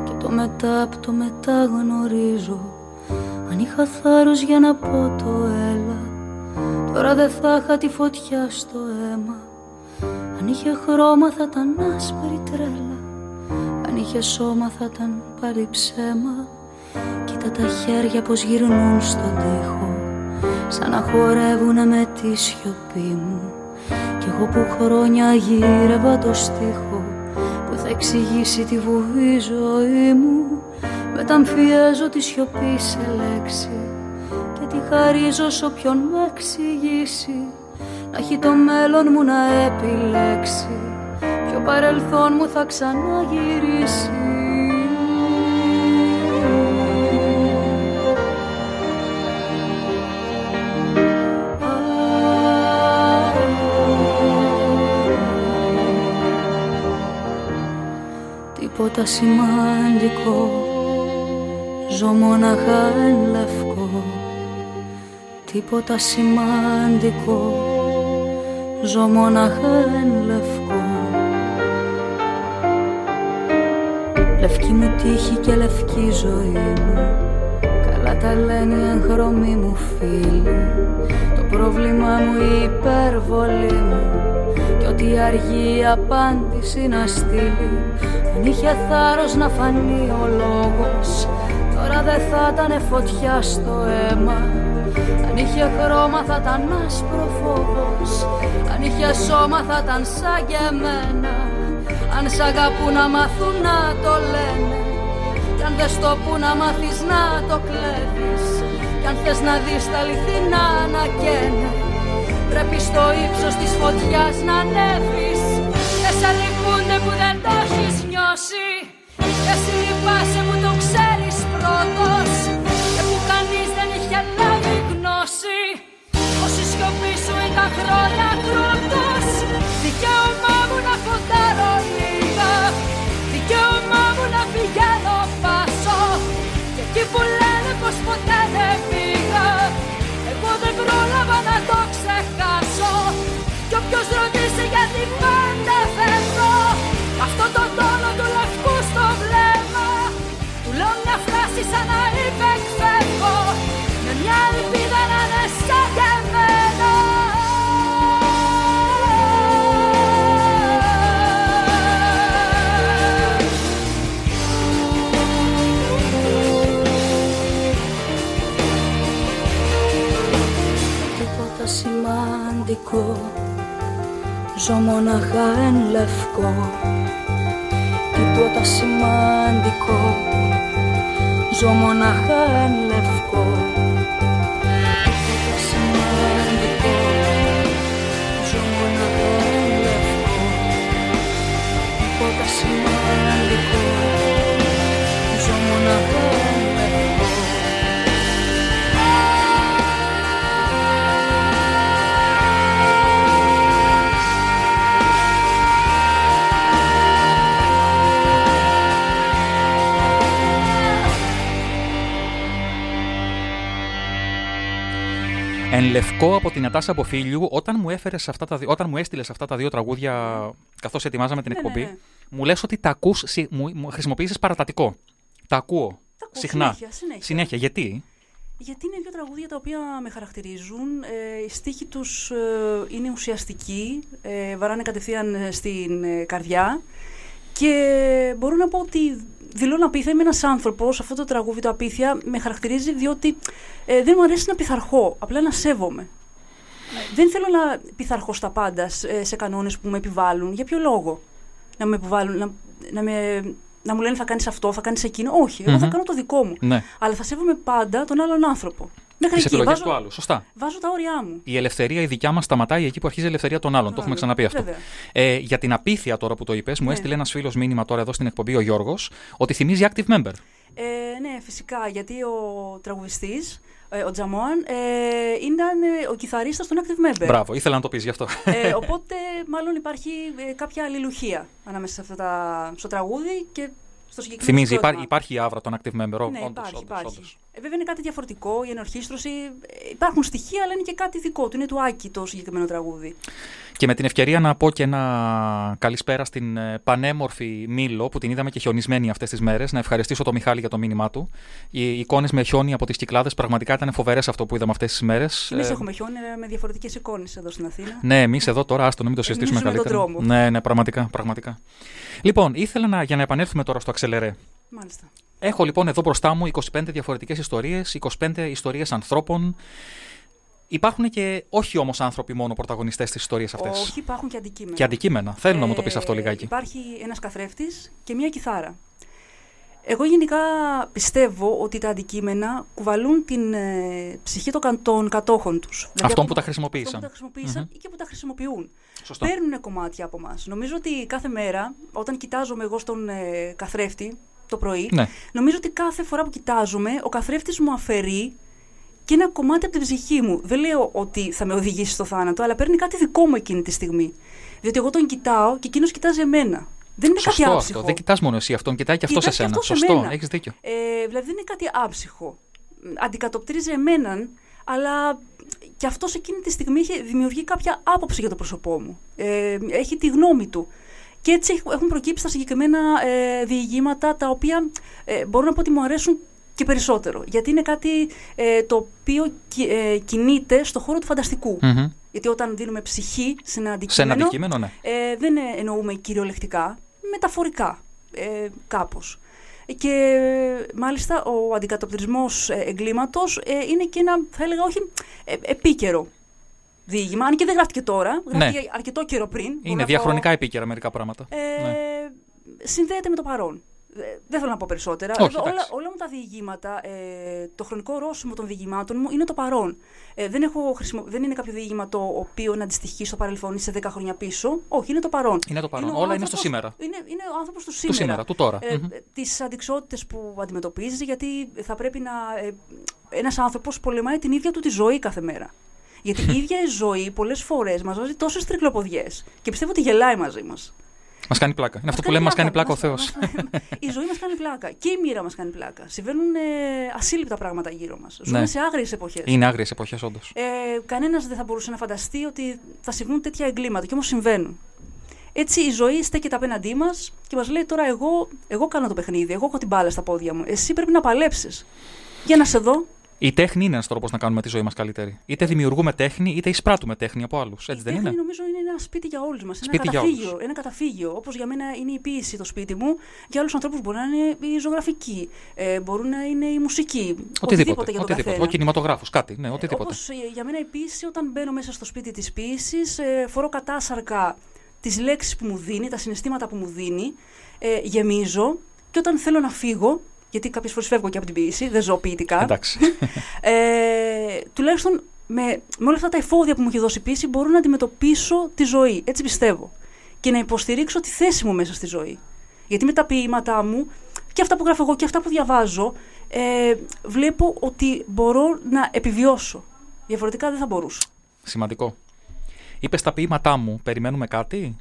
Και το μετά απ' το μετά γνωρίζω Αν είχα θάρρος για να πω το έλα Τώρα δεν θα είχα τη φωτιά στο αίμα Αν είχε χρώμα θα ήταν άσπρη τρέλα. Αν είχε σώμα θα ήταν πάλι ψέμα. Κοίτα τα χέρια πως γυρνούν στον τοίχο Σαν να χορεύουνε με τη σιωπή μου. Κι εγώ που χρόνια γύρευα το στίχο Που θα εξηγήσει τη βουβή ζωή μου. Μεταμφιέζω τη σιωπή σε λέξη Και τη χαρίζω σ' όποιον με εξηγήσει Να έχει το μέλλον μου να επιλέξει. Ποιο παρελθόν μου θα ξαναγυρίσει. Τίποτα σημαντικό. Ζω μόναχα εν λευκό. Τίποτα σημαντικό Ζω μόναχα εν λευκό. Λευκή μου τύχη και λευκή ζωή μου. Καλά τα λένε οι εγχρωμοί μου φίλοι. Το πρόβλημα μου η υπερβολή μου. Κι ό,τι αργεί η απάντηση να στείλει. Αν είχε θάρρος να φανεί ο λόγος Τώρα δεν θα ήταν φωτιά στο αίμα. Αν είχε χρώμα θα ήταν άσπρο φόβος Αν είχε σώμα θα ήταν σαν και εμένα. Αν σ' αγαπούν να μάθουν να το λένε. Κι αν δεν στο που να μάθεις να το κλέβεις. Κι αν θες να δεις τα αληθινά να καίνε Πρέπει στο ύψος της φωτιάς να ανέβεις. Και σε λυπούνται που δεν το έχεις νιώσει. Και εσύ λυπάσαι χρόνια κρούτος Δικαίωμά μου να φωτάρω λίγα. Δικαίωμά μου να πηγαίνω πάσο. Και εκεί που λένε πως ποτέ δεν πήγα Εγώ δεν πρόλαβα να το ξεχάσω. Κι όποιος ρωτήσει γιατί πάντα φεύγω Αυτό το τόνο του λευκού στο βλέμμα. Του λέω μια φράση σαν να είπε σημαντικό Ζω μοναχά εν λευκό Τίποτα σημαντικό Ζω μοναχά εν λευκό Εν λευκό από την Νατάσα Αποφίλιου, όταν μου, έφερες αυτά τα, δυο- όταν μου έστειλες αυτά τα δύο τραγούδια καθώς ετοιμάζαμε την Ναι, ναι, εκπομπή, ναι. μου λες ότι τα ακούς, συ- μου, μου χρησιμοποίησες παρατατικό. Τα ακούω. Τα ακούω συχνά. συνέχεια, συνέχεια. Συνέχεια. Γιατί; Γιατί είναι δύο τραγούδια τα οποία με χαρακτηρίζουν. Ε, οι στίχοι τους ε, είναι ουσιαστικοί, ε, βαράνε κατευθείαν ε, στην ε, καρδιά και μπορώ να πω ότι δηλώνω απίθεια. Είμαι ένας άνθρωπος, αυτό το τραγούδι το απίθεια με χαρακτηρίζει διότι ε, δεν μου αρέσει να πειθαρχώ, απλά να σέβομαι. Ε, Δεν θέλω να πειθαρχώ στα πάντα σε, σε κανόνες που με επιβάλλουν. Για ποιο λόγο; Να με επιβάλλουν, να, να, με, να μου λένε θα κάνεις αυτό, θα κάνεις εκείνο. Όχι, εγώ θα Μμμ. κάνω το δικό μου. Ναι. Αλλά θα σέβομαι πάντα τον άλλον άνθρωπο. Μέχρι Τις εκεί. επιλογέ Βάζω, του άλλου. Σωστά. βάζω τα όρια μου. Η ελευθερία η δικιά μας σταματάει εκεί που αρχίζει η ελευθερία των άλλων. Το έχουμε Βέβαια, ξαναπεί αυτό. βέβαια. Ε, για την απίθεια τώρα που το είπες, μου Ναι. έστειλε ένας φίλος μήνυμα τώρα εδώ στην εκπομπή ο Γιώργος ότι θυμίζει active member. Ε, ναι, φυσικά, γιατί ο τραγουδιστής, ε, ο Τζαμόαν, ε, ήταν ε, ο κιθαρίστας των Active Member. Μπράβο, ήθελα να το πεις γι' αυτό. Ε, οπότε, μάλλον υπάρχει ε, κάποια αλληλουχία ανάμεσα σε αυτά τα, στο τραγούδι και στο συγκεκριμένο Θυμίζει, συγκρότημα. υπάρχει, υπάρχει η άβρα των active member. Ό, Ναι, όντως, υπάρχει, όντως, υπάρχει. όντως. Ε, βέβαια είναι κάτι διαφορετικό, η ενορχήστρωση. ε, υπάρχουν στοιχεία, αλλά είναι και κάτι δικό του. Είναι του Άκη το συγκεκριμένο τραγούδι. Και με την ευκαιρία να πω και ένα καλησπέρα στην ε, πανέμορφη Μήλο που την είδαμε και χιονισμένη αυτές τις μέρες. Να ευχαριστήσω τον Μιχάλη για το μήνυμά του. Οι εικόνες με χιόνι από τις κυκλάδες πραγματικά ήταν φοβερές αυτό που είδαμε αυτές τις μέρες. Εμείς έχουμε χιόνι ε, με διαφορετικές εικόνες εδώ στην Αθήνα. Ναι, εμείς εδώ τώρα, άστο να μην το συζητήσουμε Εμείς με τον καλύτερα. δρόμο. Ναι, ναι, πραγματικά, πραγματικά. Λοιπόν, ήθελα να, για να επανέλθουμε τώρα στο Αξελερέ. Μάλιστα. Έχω λοιπόν εδώ μπροστά μου 25 διαφορετικές ιστορίες, 25 ιστορίες ανθρώπων. Υπάρχουν και όχι όμως άνθρωποι μόνο πρωταγωνιστές στις ιστορίες αυτές. Όχι, υπάρχουν και αντικείμενα. Και αντικείμενα. Θέλω να μου το πεις αυτό Ε, λιγάκι. Υπάρχει ένας καθρέφτης και μία κιθάρα. Εγώ γενικά πιστεύω ότι τα αντικείμενα κουβαλούν την ε, ψυχή των, κα- των κατόχων τους. Δηλαδή Αυτών από- που τα αυτών χρησιμοποίησαν. που τα χρησιμοποίησαν Μμμ. ή και που τα χρησιμοποιούν. Σωστό. Παίρνουν κομμάτια από εμάς. Νομίζω ότι κάθε μέρα, όταν κοιτάζομαι εγώ στον ε, καθρέφτη το πρωί, Ναι. νομίζω ότι κάθε φορά που κοιτάζομαι, ο καθρέφτης μου αφαιρεί και ένα κομμάτι από την ψυχή μου. Δεν λέω ότι θα με οδηγήσει στο θάνατο, αλλά παίρνει κάτι δικό μου εκείνη τη στιγμή. Διότι εγώ τον κοιτάω και εκείνος κοιτάζει εμένα. Δεν είναι Σωστό κάτι αυτό. άψυχο. Δεν κοιτάς μόνο εσύ αυτόν, κοιτάει και αυτός σε Κοιτάει και σένα. αυτός Σωστό, εμένα. έχεις δίκιο. Ε, δηλαδή δεν είναι κάτι άψυχο. Μ, Αντικατοπτρίζει εμέναν, αλλά και αυτός εκείνη τη στιγμή έχει δημιουργεί κάποια άποψη για το πρόσωπό μου. Ε, έχει τη γνώμη του. Και έτσι έχ- έχουν προκύψει τα συγκεκριμένα ε, διηγήματα τα οποία ε, μπορώ να πω ότι μου αρέσουν και περισσότερο. Γιατί είναι κάτι ε, το οποίο κι- ε, κινείται στο χώρο του φανταστικού. Μμμ. Γιατί όταν δίνουμε ψυχή σε ένα Σε αντικείμενο, ένα αντικείμενο, ναι. ε, δεν ε, εννοούμε κυριολεκτικά, μεταφορικά ε, κάπως. Και ε, μάλιστα ο αντικατοπτρισμός ε, εγκλήματος ε, είναι και ένα, θα έλεγα όχι, ε, επίκαιρο διήγημα. Αν και δεν γράφτηκε τώρα, γράφτηκε αρκετό καιρό πριν. Μπορώ Ναι. Είναι να διαχρονικά πω, επίκαιρα μερικά πράγματα. ε, Ναι. Συνδέεται με το παρόν. Ε, Δεν θέλω να πω περισσότερα. Όχι, Βέβαια, όλα, εντάξει. όλα μου τα διηγήματα, ε, το χρονικό ορόσημο των διηγημάτων μου είναι το παρόν. Ε, δεν, έχω χρησιμο... δεν είναι κάποιο διήγημα το οποίο να αντιστοιχεί στο παρελθόν ή σε 10 χρόνια πίσω. Όχι, είναι το παρόν. Είναι το παρόν. ο Όλα είναι άνθρωπος- στο σήμερα. Είναι, είναι ο άνθρωπος του Του σήμερα. σήμερα, του τώρα. Ε, Μμμ. τις αντικσότητες που αντιμετωπίζει, γιατί θα πρέπει να... Ε, ένας άνθρωπος πολεμάει την ίδια του τη ζωή κάθε μέρα. Γιατί η (laughs) ίδια η ζωή πολλές φορές μας βάζει τόσες τρικλοποδιές και πιστεύω ότι γελάει μαζί μας. Μας κάνει πλάκα. Είναι αυτό Μας που λέμε, μας κάνει πλάκα ο μας- Θεός. μας- η ζωή μας κάνει πλάκα και η μοίρα μας κάνει πλάκα. Συμβαίνουν ε, ασύλληπτα πράγματα γύρω μας. Ζούμε Ναι. σε άγριες εποχές. Είναι άγριες εποχές, όντως. Ε, Κανένας δεν θα μπορούσε να φανταστεί ότι θα συμβούν τέτοια εγκλήματα και όμως συμβαίνουν. Έτσι η ζωή στέκεται απέναντί μας και μας λέει τώρα εγώ, εγώ κάνω το παιχνίδι, εγώ έχω την μπάλα στα πόδια μου. Εσύ πρέπει να παλέψεις. Για να σε δω. Η τέχνη είναι ένας τρόπος να κάνουμε τη ζωή μας καλύτερη. Είτε δημιουργούμε τέχνη, είτε εισπράττουμε τέχνη από άλλους. Έτσι η δεν τέχνη είναι; νομίζω είναι ένα σπίτι για όλους μας. Ένα Σπίτι για καταφύγιο. όλους. Ένα καταφύγιο. Όπως για μένα είναι η ποίηση το σπίτι μου, για άλλους ανθρώπους μπορεί να είναι η ζωγραφική, ε, μπορεί να είναι η μουσική. Οτιδήποτε. για τον οτιδήποτε. καθένα. Ο κινηματογράφος, κάτι. Ναι, οτιδήποτε. Όπως ε, για μένα η ποίηση, όταν μπαίνω μέσα στο σπίτι της ποίησης, ε, φορώ κατάσαρκα τις λέξεις που μου δίνει, τα συναισθήματα που μου δίνει, ε, γεμίζω και όταν θέλω να φύγω, γιατί κάποιες φορές φεύγω και από την ποίηση, δεν ζω ποιητικά, Εντάξει. ε, τουλάχιστον με, με όλα αυτά τα εφόδια που μου έχει δώσει η ποίηση μπορώ να αντιμετωπίσω τη ζωή, έτσι πιστεύω. Και να υποστηρίξω τη θέση μου μέσα στη ζωή. Γιατί με τα ποίηματά μου και αυτά που γράφω εγώ και αυτά που διαβάζω, ε, βλέπω ότι μπορώ να επιβιώσω. Διαφορετικά δεν θα μπορούσα. Σημαντικό. Είπες τα ποίηματά μου, περιμένουμε κάτι;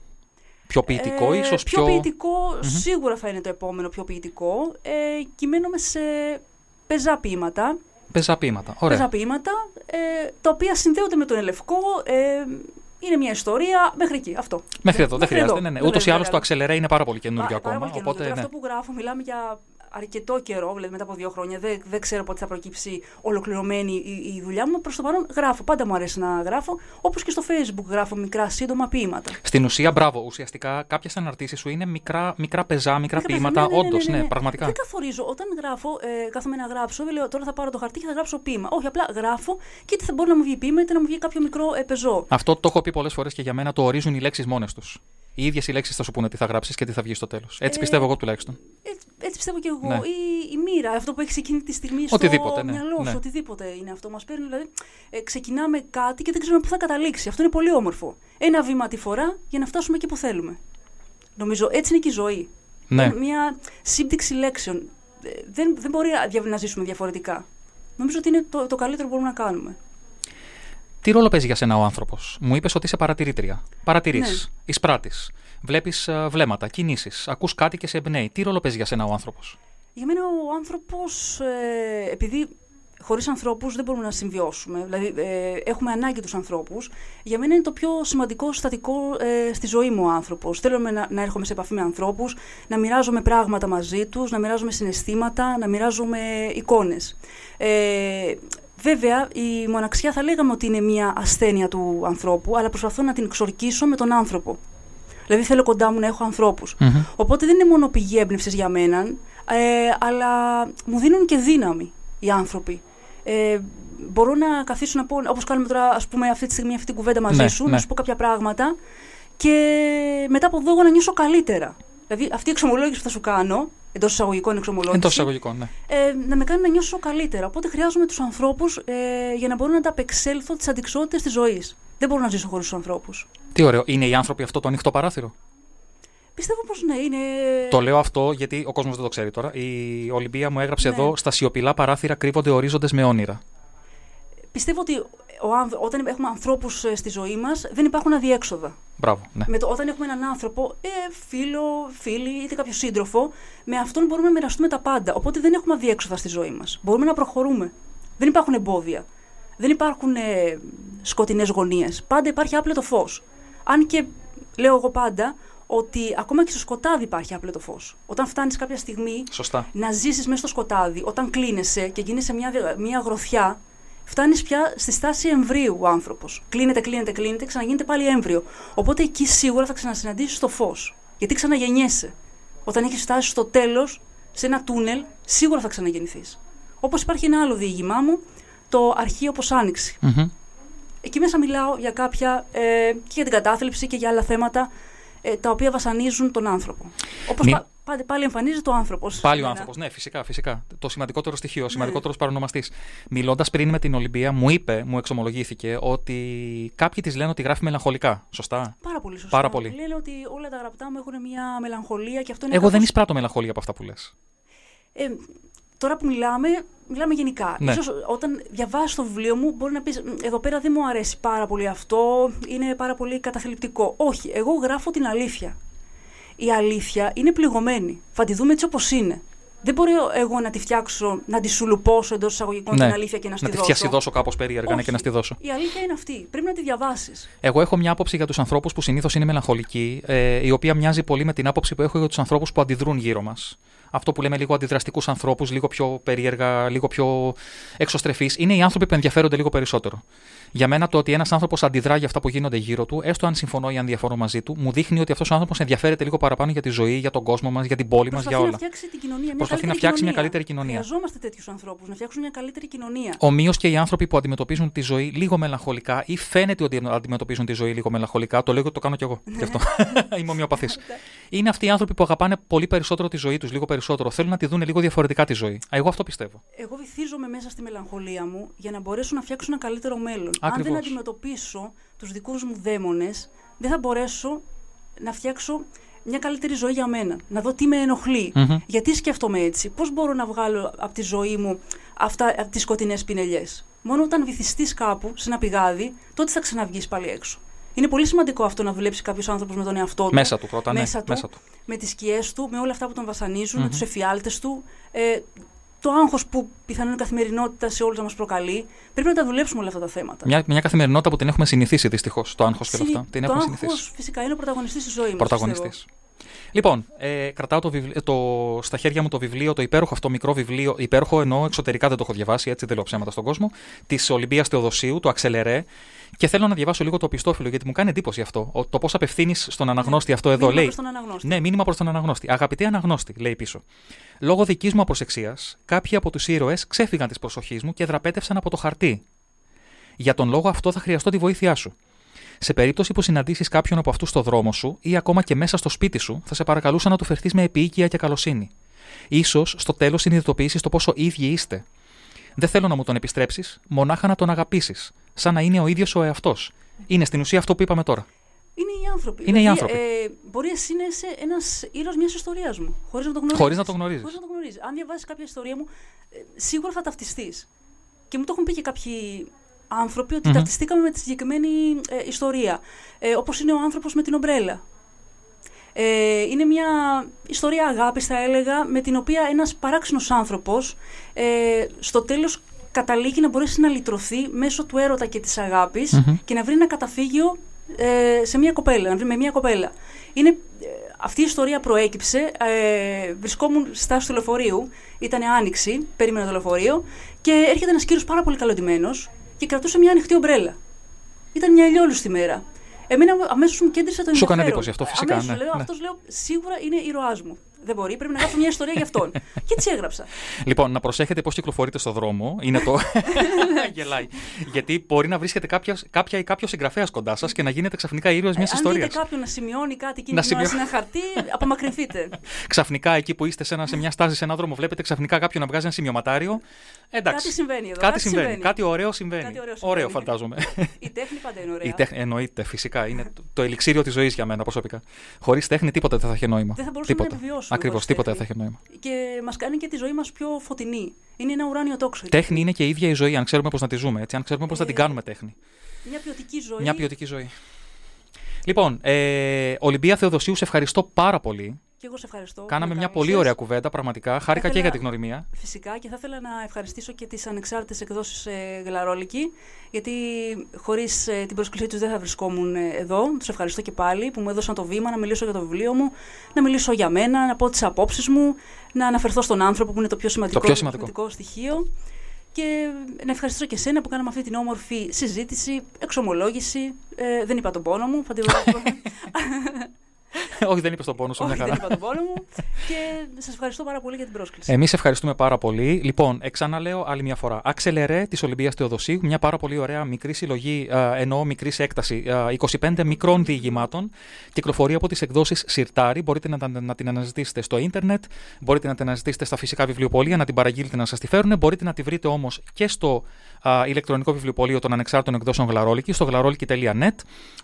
Πιο ποιητικό, Ε, ίσως πιο πιο. ποιητικό, σίγουρα θα είναι το επόμενο πιο ποιητικό. Ε, κειμένομαι σε πεζά ποίηματα. Πεζά ποίηματα. Πεζά Ωραία. ποίηματα, ε, τα οποία συνδέονται με τον Ελευκό. Ε, είναι μια ιστορία μέχρι εκεί. Αυτό. Μέχρι εδώ, δεν Μέχρι χρειάζεται. εδώ. Ναι, ναι. Δεν Ούτως ή χρειάζεται άλλως το άλλο. Accelerate είναι πάρα πολύ καινούργιο Πα- πάρα ακόμα. πολύ καινούριο. Οπότε, Τώρα ναι. Αυτό που γράφω, μιλάμε για αρκετό καιρό, δηλαδή μετά από δύο χρόνια. Δεν, δεν ξέρω πότε θα προκύψει ολοκληρωμένη η, η δουλειά μου. Προς το παρόν γράφω. Πάντα μου αρέσει να γράφω. Όπως και στο Facebook γράφω μικρά σύντομα ποίηματα. Στην ουσία, μπράβο. Ουσιαστικά κάποιε αναρτήσει σου είναι μικρά, μικρά πεζά, μικρά Μικρά ποίηματα. πεζά, ναι, ναι, Όντως, ναι, ναι, ναι, ναι. πραγματικά. Δεν καθορίζω. Όταν γράφω, ε, κάθομαι να γράψω, δεν λέω τώρα θα πάρω το χαρτί και θα γράψω ποίημα. Όχι, απλά γράφω και είτε θα μπορεί να μου βγει ποίημα είτε να μου βγει κάποιο μικρό ε, πεζό. Αυτό το έχω πει πολλές φορές και για μένα το ορίζουν οι λέξεις μόνες τους. Οι ίδιες οι λέξεις θα σου πούνε τι θα γράψεις και τι θα βγει στο τέλος. Έτσι Ε, πιστεύω εγώ τουλάχιστον. Έτσι, έτσι πιστεύω και εγώ. Ναι. Η, η μοίρα, αυτό που έχει εκείνη τη στιγμή στο Οτιδήποτε, ναι, μυαλό σου, ναι. οτιδήποτε είναι αυτό. Μας παίρνει, δηλαδή, ε, ξεκινάμε κάτι και δεν ξέρουμε πού θα καταλήξει. Αυτό είναι πολύ όμορφο. Ένα βήμα τη φορά για να φτάσουμε εκεί που θέλουμε. Νομίζω έτσι είναι και η ζωή. Ναι. Είναι Μια σύμπτυξη λέξεων. Ε, Δεν, δεν μπορεί να, δια- να ζήσουμε διαφορετικά. Νομίζω ότι είναι το, το καλύτερο που μπορούμε να κάνουμε. Τι ρόλο παίζει για σένα ο άνθρωπος; Μου είπες ότι είσαι παρατηρήτρια. Παρατηρείς, Ναι. εισπράττει. Βλέπεις βλέμματα, κινήσεις. Ακούς κάτι και σε εμπνέει. Τι ρόλο παίζει για σένα ο άνθρωπος; Για μένα ο άνθρωπος, ε, επειδή χωρίς ανθρώπους δεν μπορούμε να συμβιώσουμε, δηλαδή ε, έχουμε ανάγκη τους ανθρώπους, για μένα είναι το πιο σημαντικό συστατικό ε, στη ζωή μου ο άνθρωπος. Θέλω με να, να έρχομαι σε επαφή με ανθρώπους, να μοιράζομαι πράγματα μαζί τους, να μοιράζομαι συναισθήματα, να μοιράζομαι εικόνες. Ε, Βέβαια, η μοναξιά θα λέγαμε ότι είναι μια ασθένεια του ανθρώπου, αλλά προσπαθώ να την εξορκίσω με τον άνθρωπο. Δηλαδή θέλω κοντά μου να έχω ανθρώπους. Οπότε δεν είναι μόνο πηγή έμπνευσης για μένα, ε, αλλά μου δίνουν και δύναμη οι άνθρωποι. Ε, μπορώ να καθίσω να πω, όπως κάνουμε τώρα, ας πούμε, αυτή τη στιγμή αυτή την κουβέντα μαζί Ναι, σου, ναι. να σου πω κάποια πράγματα και μετά από εδώ εγώ να νιώσω καλύτερα. Δηλαδή αυτή η εξομολόγηση που θα σου κάνω εντός εισαγωγικών εξομολόγηση. Εντός εισαγωγικών, ναι. ε, να με κάνει να νιώσω καλύτερα. Οπότε χρειάζομαι τους ανθρώπους ε, για να μπορώ να ανταπεξέλθω τις αντικσότητες της ζωής. Δεν μπορώ να ζήσω χωρίς τους ανθρώπους. Τι ωραίο. Είναι οι άνθρωποι αυτό το ανοιχτό παράθυρο; Πιστεύω πως ναι, είναι. Το λέω αυτό γιατί ο κόσμος δεν το ξέρει τώρα. Η Ολυμπία μου έγραψε Ναι. εδώ: Στα σιωπηλά παράθυρα κρύβονται ορίζοντες με όνειρα. Πιστεύω ότι ο, άνθ- όταν έχουμε ανθρώπους στη ζωή μας, δεν υπάρχουν αδιέξοδα. Μπράβο. Ναι. Με το, όταν έχουμε έναν άνθρωπο, ε, φίλο, φίλη, είτε κάποιο σύντροφο, με αυτόν μπορούμε να μοιραστούμε τα πάντα. Οπότε δεν έχουμε αδιέξοδα στη ζωή μας. Μπορούμε να προχωρούμε. Δεν υπάρχουν εμπόδια. Δεν υπάρχουν ε, σκοτεινές γωνίες. Πάντα υπάρχει άπλετο φως. Αν και λέω εγώ πάντα ότι ακόμα και στο σκοτάδι υπάρχει άπλετο φως. Όταν φτάνεις κάποια στιγμή Σωστά. να ζήσεις μέσα στο σκοτάδι, όταν κλείνεσαι και γίνεσαι μια, μια γροθιά, φτάνεις πια στη στάση εμβρίου ο άνθρωπος. Κλείνεται, κλείνεται, κλείνεται, ξαναγίνεται πάλι έμβριο. Οπότε εκεί σίγουρα θα ξανασυναντήσεις το φως. Γιατί ξαναγεννιέσαι. Όταν έχεις φτάσει στο τέλος, σε ένα τούνελ, σίγουρα θα ξαναγεννηθείς. Όπως υπάρχει ένα άλλο διήγημά μου, το αρχείο όπως άνοιξη. Μμμ. Εκεί μέσα μιλάω για κάποια. Ε, και για την κατάθλιψη και για άλλα θέματα ε, τα οποία βασανίζουν τον άνθρωπο. Όπως Μη- πάλι εμφανίζεται ο άνθρωπος. Πάλι ο άνθρωπος. Ναι, φυσικά, φυσικά. Το σημαντικότερο στοιχείο, ο σημαντικότερος παρονομαστής. Μιλώντας πριν με την Ολυμπία, μου είπε, μου εξομολογήθηκε ότι κάποιοι της λένε ότι γράφει μελαγχολικά. Σωστά; Πάρα πολύ σωστά. Πάρα πολύ. Λένε ότι όλα τα γραπτά μου έχουν μια μελαγχολία και αυτό είναι. Εγώ δεν κάπως- εισπράττω μελαγχολία από αυτά που λες. Ε, τώρα που μιλάμε, μιλάμε γενικά. Ναι. Ίσως όταν διαβάσεις το βιβλίο μου, μπορεί να πεις: Εδώ πέρα δεν μου αρέσει πάρα πολύ αυτό, είναι πάρα πολύ καταθλιπτικό. Όχι, εγώ γράφω την αλήθεια. Η αλήθεια είναι πληγωμένη. Θα τη δούμε έτσι όπως είναι. Δεν μπορεί εγώ να τη φτιάξω, να τη σουλουπώσω εντός εισαγωγικών την αλήθεια και να, να στη τη δώσω. φτιασιδώσω κάπως περίεργα ναι, Όχι. και να στη δώσω. Η αλήθεια είναι αυτή. Πρέπει να τη διαβάσεις. Εγώ έχω μια άποψη για τους ανθρώπους που συνήθως είναι μελαγχολικοί, ε, η οποία μοιάζει πολύ με την άποψη που έχω για τους ανθρώπους που αντιδρούν γύρω μας. Αυτό που λέμε λίγο αντιδραστικούς ανθρώπους, λίγο πιο περίεργα, λίγο πιο εξωστρεφείς, είναι οι άνθρωποι που ενδιαφέρονται λίγο περισσότερο. Για μένα το ότι ένας άνθρωπος αντιδρά για αυτά που γίνονται γύρω του, έστω αν συμφωνώ ή αν διαφωνώ μαζί του, μου δείχνει ότι αυτός ο άνθρωπος ενδιαφέρεται λίγο παραπάνω για τη ζωή, για τον κόσμο μας, για την πόλη μας, για Προσπαθεί να όλα. φτιάξει την κοινωνία. Μια Προσπαθεί να καλύτερη φτιάξει μια κοινωνία. καλύτερη κοινωνία. Χρειαζόμαστε τέτοιους ανθρώπους να φτιάξουν μια καλύτερη κοινωνία. Ομοίως και οι άνθρωποι που αντιμετωπίζουν τη ζωή λίγο μελαγχολικά ή φαίνεται ότι αντιμετωπίζουν τη ζωή λίγο μελαγχολικά, το λέω γιατί το κάνω κι εγώ. Γι' αυτό. (laughs) Είμαι ομοιοπαθής. είναι αυτοί οι άνθρωποι που αγαπάνε πολύ περισσότερο τη ζωή τους, λίγο περισσότερο. Θέλουν να τη δουν λίγο διαφορετικά τη ζωή. Α, Εγώ αυτό πιστεύω. Εγώ βυθίζομαι μέσα στη μελαγχολία μου για να μπορέσω να φτιάξω ένα καλύτερο μέλλον. Αν Ακριβώς. δεν αντιμετωπίσω τους δικούς μου δαίμονες, δεν θα μπορέσω να φτιάξω μια καλύτερη ζωή για μένα. Να δω τι με ενοχλεί. Μμμ. Γιατί σκέφτομαι έτσι. Πώς μπορώ να βγάλω από τη ζωή μου αυτά τις σκοτεινές πινελιές. Μόνο όταν βυθιστείς κάπου, σε ένα πηγάδι, τότε θα ξαναβγείς πάλι έξω. Είναι πολύ σημαντικό αυτό να δουλέψει κάποιος άνθρωπος με τον εαυτό του. Μέσα του πρώτα, ναι. μέσα του, Μέσα του. με τις σκιές του, με όλα αυτά που τον βασανίζουν, με Μμμ. τους εφιάλτες του, ε, το άγχος που πιθανόν η καθημερινότητα σε όλους να μας προκαλεί. Πρέπει να τα δουλέψουμε όλα αυτά τα θέματα. Μια, μια καθημερινότητα που την έχουμε συνηθίσει δυστυχώς. Το άγχος και όλα Συνη- αυτά. Την το έχουμε άγχος συνηθίσει. φυσικά είναι ο πρωταγωνιστής στη ζωής μας. Πρωταγωνιστής. πιστεύω. Λοιπόν, ε, κρατάω το βιβλίο, το, στα χέρια μου το βιβλίο, το υπέροχο αυτό μικρό βιβλίο, υπέροχο ενώ εξωτερικά δεν το έχω διαβάσει, έτσι δεν λέω ψέματα στον κόσμο, της Ολυμπίας Θεοδοσίου, το Αξελερέ. Και θέλω να διαβάσω λίγο το πιστόφυλλο, γιατί μου κάνει εντύπωση αυτό. Ο- το πώς απευθύνεις στον αναγνώστη αυτό εδώ. Μήνυμα λέει, προς τον αναγνώστη. ναι, μήνυμα προς τον αναγνώστη. Αγαπητέ αναγνώστη, λέει πίσω. Λόγω δικής μου απροσεξίας, κάποιοι από τους ήρωες ξέφυγαν της προσοχής μου και δραπέτευσαν από το χαρτί. Για τον λόγο αυτό θα χρειαστώ τη βοήθειά σου. Σε περίπτωση που συναντήσεις κάποιον από αυτούς στο δρόμο σου ή ακόμα και μέσα στο σπίτι σου, θα σε παρακαλούσα να του φερθείς με επίοικια και καλοσύνη. σω στο τέλος συνειδητοποιήσεις το πόσο ίδιοι είστε. Δεν θέλω να μου τον επιστρέψεις, μονάχα να τον αγαπήσεις, σαν να είναι ο ίδιος ο εαυτός. Είναι στην ουσία αυτό που είπαμε τώρα. Είναι οι άνθρωποι. Είναι οι Δηλαδή, άνθρωποι. Ε, μπορεί εσύ να είσαι ένας ήρωας μιας ιστορίας μου, χωρίς να το γνωρίζεις. Χωρίς να το γνωρίζεις. Χωρίς να το γνωρίζεις. Αν διαβάσεις κάποια ιστορία μου, ε, σίγουρα θα ταυτιστείς. Και μου το έχουν πει και κάποιοι άνθρωποι ότι Μμμ. ταυτιστήκαμε με τη συγκεκριμένη ε, ιστορία. Ε, Όπως είναι ο άνθρωπος με την ομπρέλα. Ε, είναι μια ιστορία αγάπης θα έλεγα με την οποία ένας παράξενος άνθρωπος ε, στο τέλος καταλήγει να μπορέσει να λυτρωθεί μέσω του έρωτα και της αγάπης Μμμ. και να βρει ένα καταφύγιο ε, σε μια κοπέλα, να βρει με μια κοπέλα. Είναι, ε, αυτή η ιστορία προέκυψε, ε, βρισκόμουν στη στάση του λεωφορείου, ήταν άνοιξη, περίμενα το λεωφορείο και έρχεται ένας κύριος πάρα πολύ καλοντημένος και κρατούσε μια ανοιχτή ομπρέλα. Ήταν μια ηλιόλουστη μέρα. Εμένα αμέσως μου κέντρισε το ενδιαφέρον. Σου έκανε εντύπωση αυτό, φυσικά, Αμέσως ναι, λέω, ναι. αυτός λέω, σίγουρα είναι ήρωάς μου. Δεν μπορεί, πρέπει να γράψω μια ιστορία για αυτόν. (laughs) και έτσι έγραψα. Λοιπόν, να προσέχετε πώς κυκλοφορείτε στο δρόμο. Είναι το. (laughs) Γελάει. Γιατί μπορεί να βρίσκεται κάποιος, κάποια ή κάποιος συγγραφέας κοντά σας και να γίνετε ξαφνικά ήρωε μιας Ε, αν ιστορίας. δείτε κάποιον να σημειώνει κάτι εκείνη Να την ώρα σε σημειώ- ένα χαρτί, απομακρυνθείτε. (laughs) Ξαφνικά εκεί που είστε σε, ένα, σε μια στάση σε ένα δρόμο, βλέπετε ξαφνικά κάποιον να βγάζει ένα σημειωματάριο. Εντάξει. Κάτι συμβαίνει εδώ. Κάτι συμβαίνει. Κάτι ωραίο συμβαίνει. Κάτι ωραίο συμβαίνει. Ωραίο, φαντάζομαι. Η τέχνη πάντα είναι ωραία. Η τέχνη, εννοείται, φυσικά. Είναι το, το ελιξίριο της ζωής για μένα προσωπικά. Χωρίς τέχνη τίποτα δεν θα είχε νόημα. Δεν θα μπορούσαμε τίποτα. να επιβιώσουμε Ακριβώς, χωρίς τίποτα δεν θα τέχνη. είχε νόημα. Και μας κάνει και τη ζωή μας πιο φωτεινή. Είναι ένα ουράνιο τόξο. η Τέχνη είναι και η ίδια η ζωή, αν ξέρουμε πώς να τη ζούμε. Έτσι, αν ξέρουμε πώς θα την Ε, κάνουμε τέχνη. Μια ποιοτική ζωή. Μια ποιοτική ζωή. Λοιπόν, ε, Ολυμπία Θεοδοσίου, σε ευχαριστώ πάρα πολύ. Και εγώ σε ευχαριστώ. που Κάναμε με μια πολύ κάλεσες. ωραία κουβέντα, πραγματικά. Χάρηκα και ήθελα- για την γνωριμία. Φυσικά και θα ήθελα να ευχαριστήσω και τις ανεξάρτητες εκδόσεις ε, Γλαρόλικη γιατί χωρίς ε, την πρόσκλησή τους δεν θα βρισκόμουν ε, εδώ. Τους ευχαριστώ και πάλι που μου έδωσαν το βήμα να μιλήσω για το βιβλίο μου, να μιλήσω για μένα, να πω τις απόψεις μου, να αναφερθώ στον άνθρωπο που είναι το πιο σημαντικό, πιο σημαντικό. στοιχείο και να ευχαριστήσω και εσένα που κάναμε αυτή την όμορφη συζήτηση, εξομολόγηση. Ε, δεν είπα τον πόνο μου, θα την (laughs) (laughs) (laughs) Όχι, δεν είπες τον πόνο σου, μια Όχι, δεν χαρά. είπα τον πόνο μου. Και σας ευχαριστώ πάρα πολύ για την πρόσκληση. Εμείς ευχαριστούμε πάρα πολύ. Λοιπόν, ε, ξαναλέω άλλη μια φορά. Αξελερέ της Ολυμπίας Θεοδοσίου, μια πάρα πολύ ωραία μικρή συλλογή, α, εννοώ μικρή έκταση, α, 25 μικρών διηγημάτων. Κυκλοφορεί από τις εκδόσεις Σιρτάρι. Μπορείτε να, τα- να την αναζητήσετε στο ίντερνετ, μπορείτε να την αναζητήσετε στα φυσικά βιβλιοπολία, να την παραγγείλετε να σας τη φέρουν. Μπορείτε να τη βρείτε όμως και στο α, ηλεκτρονικό βιβλιοπωλείο των ανεξάρτητων εκδόσεων Γλαρόλικη, στο γλαρόλικη.net,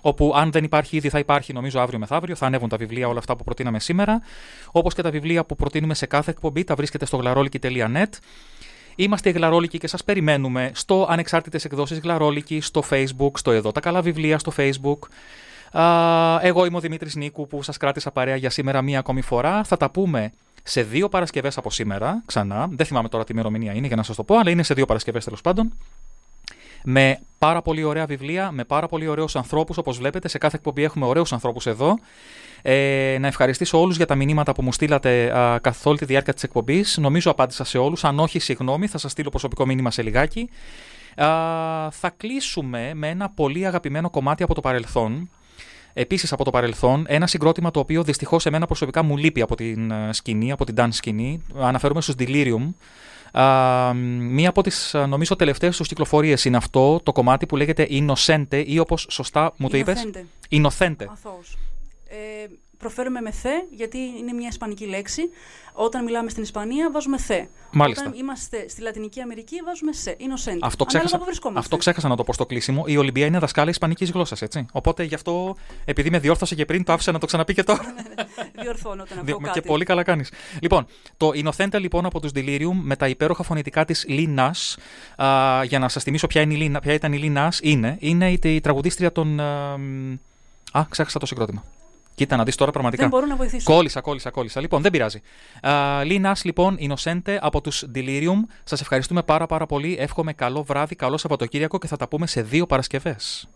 όπου αν δεν υπάρχει ήδη θα υπάρχει νομίζω αύριο μεθαύριο, θα ανέβουν τα βιβλία όλα αυτά που προτείναμε σήμερα. Όπως και τα βιβλία που προτείνουμε σε κάθε εκπομπή, τα βρίσκεται στο γλαρόλικη.net. Είμαστε οι Γλαρόλικοι και σας περιμένουμε στο Ανεξάρτητες Εκδόσεις Γλαρόλικη, στο Facebook, στο Εδώ τα Καλά Βιβλία, στο Facebook. Α, εγώ είμαι ο Δημήτρης Νίκου που σας κράτησα παρέα για σήμερα μία ακόμη φορά. Θα τα πούμε σε δύο Παρασκευές από σήμερα, ξανά. Δεν θυμάμαι τώρα τι ημερομηνία είναι για να σας το πω, αλλά είναι σε δύο Παρασκευές τέλος πάντων. Με πάρα πολύ ωραία βιβλία, με πάρα πολύ ωραίους ανθρώπους, όπως βλέπετε. Σε κάθε εκπομπή έχουμε ωραίους ανθρώπους εδώ. Ε, να ευχαριστήσω όλους για τα μηνύματα που μου στείλατε α, καθ' όλη τη διάρκεια της εκπομπής. Νομίζω απάντησα σε όλους. Αν όχι, συγγνώμη, θα σας στείλω προσωπικό μήνυμα σε λιγάκι. Α, θα κλείσουμε με ένα πολύ αγαπημένο κομμάτι από το παρελθόν. Επίσης από το παρελθόν, ένα συγκρότημα το οποίο δυστυχώς εμένα προσωπικά μου λείπει από την ε, σκηνή, από την dance σκηνή. Αναφέρομαι στους Delirium. Α, μία από τις νομίζω τελευταίες τους κυκλοφορίες είναι αυτό το κομμάτι που λέγεται Innocente ή όπως σωστά μου το είπες. Innocente. Innocente. Αθώος. Ε, προφέρουμε με θε, γιατί είναι μια ισπανική λέξη. Όταν μιλάμε στην Ισπανία, βάζουμε θε. Μάλιστα. Όταν είμαστε στη Λατινική Αμερική, βάζουμε σε. Innocent. Αυτό Ανάλογα ξέχασα, που βρισκόμαστε. αυτό ξέχασα να το πω στο κλείσιμο. Η Ολυμπία είναι δασκάλα Ισπανικής γλώσσας, έτσι. Οπότε γι' αυτό, επειδή με διόρθωσε και πριν, το άφησα να το ξαναπεί και τώρα. (laughs) Διορθώνω όταν Δι- ακούω και κάτι. πολύ καλά κάνεις. Λοιπόν, το Innocente λοιπόν από τους Delirium με τα υπέροχα φωνητικά της Lee Nash. Α, για να σας θυμίσω ποια, είναι η Lee, ποια ήταν η Lee Nash, είναι, είναι η, η τραγουδίστρια των. Α, μ, α, ξέχασα το συγκρότημα. Κοίτα να δεις τώρα πραγματικά. Δεν μπορώ να βοηθήσω. Κόλλησα, κόλλησα, κόλλησα. Λοιπόν, δεν πειράζει. Lee Nash, λοιπόν, Innocente από τους Delirium. Σας ευχαριστούμε πάρα πάρα πολύ. Εύχομαι καλό βράδυ, καλό Σαββατοκύριακο και θα τα πούμε σε δύο Παρασκευές.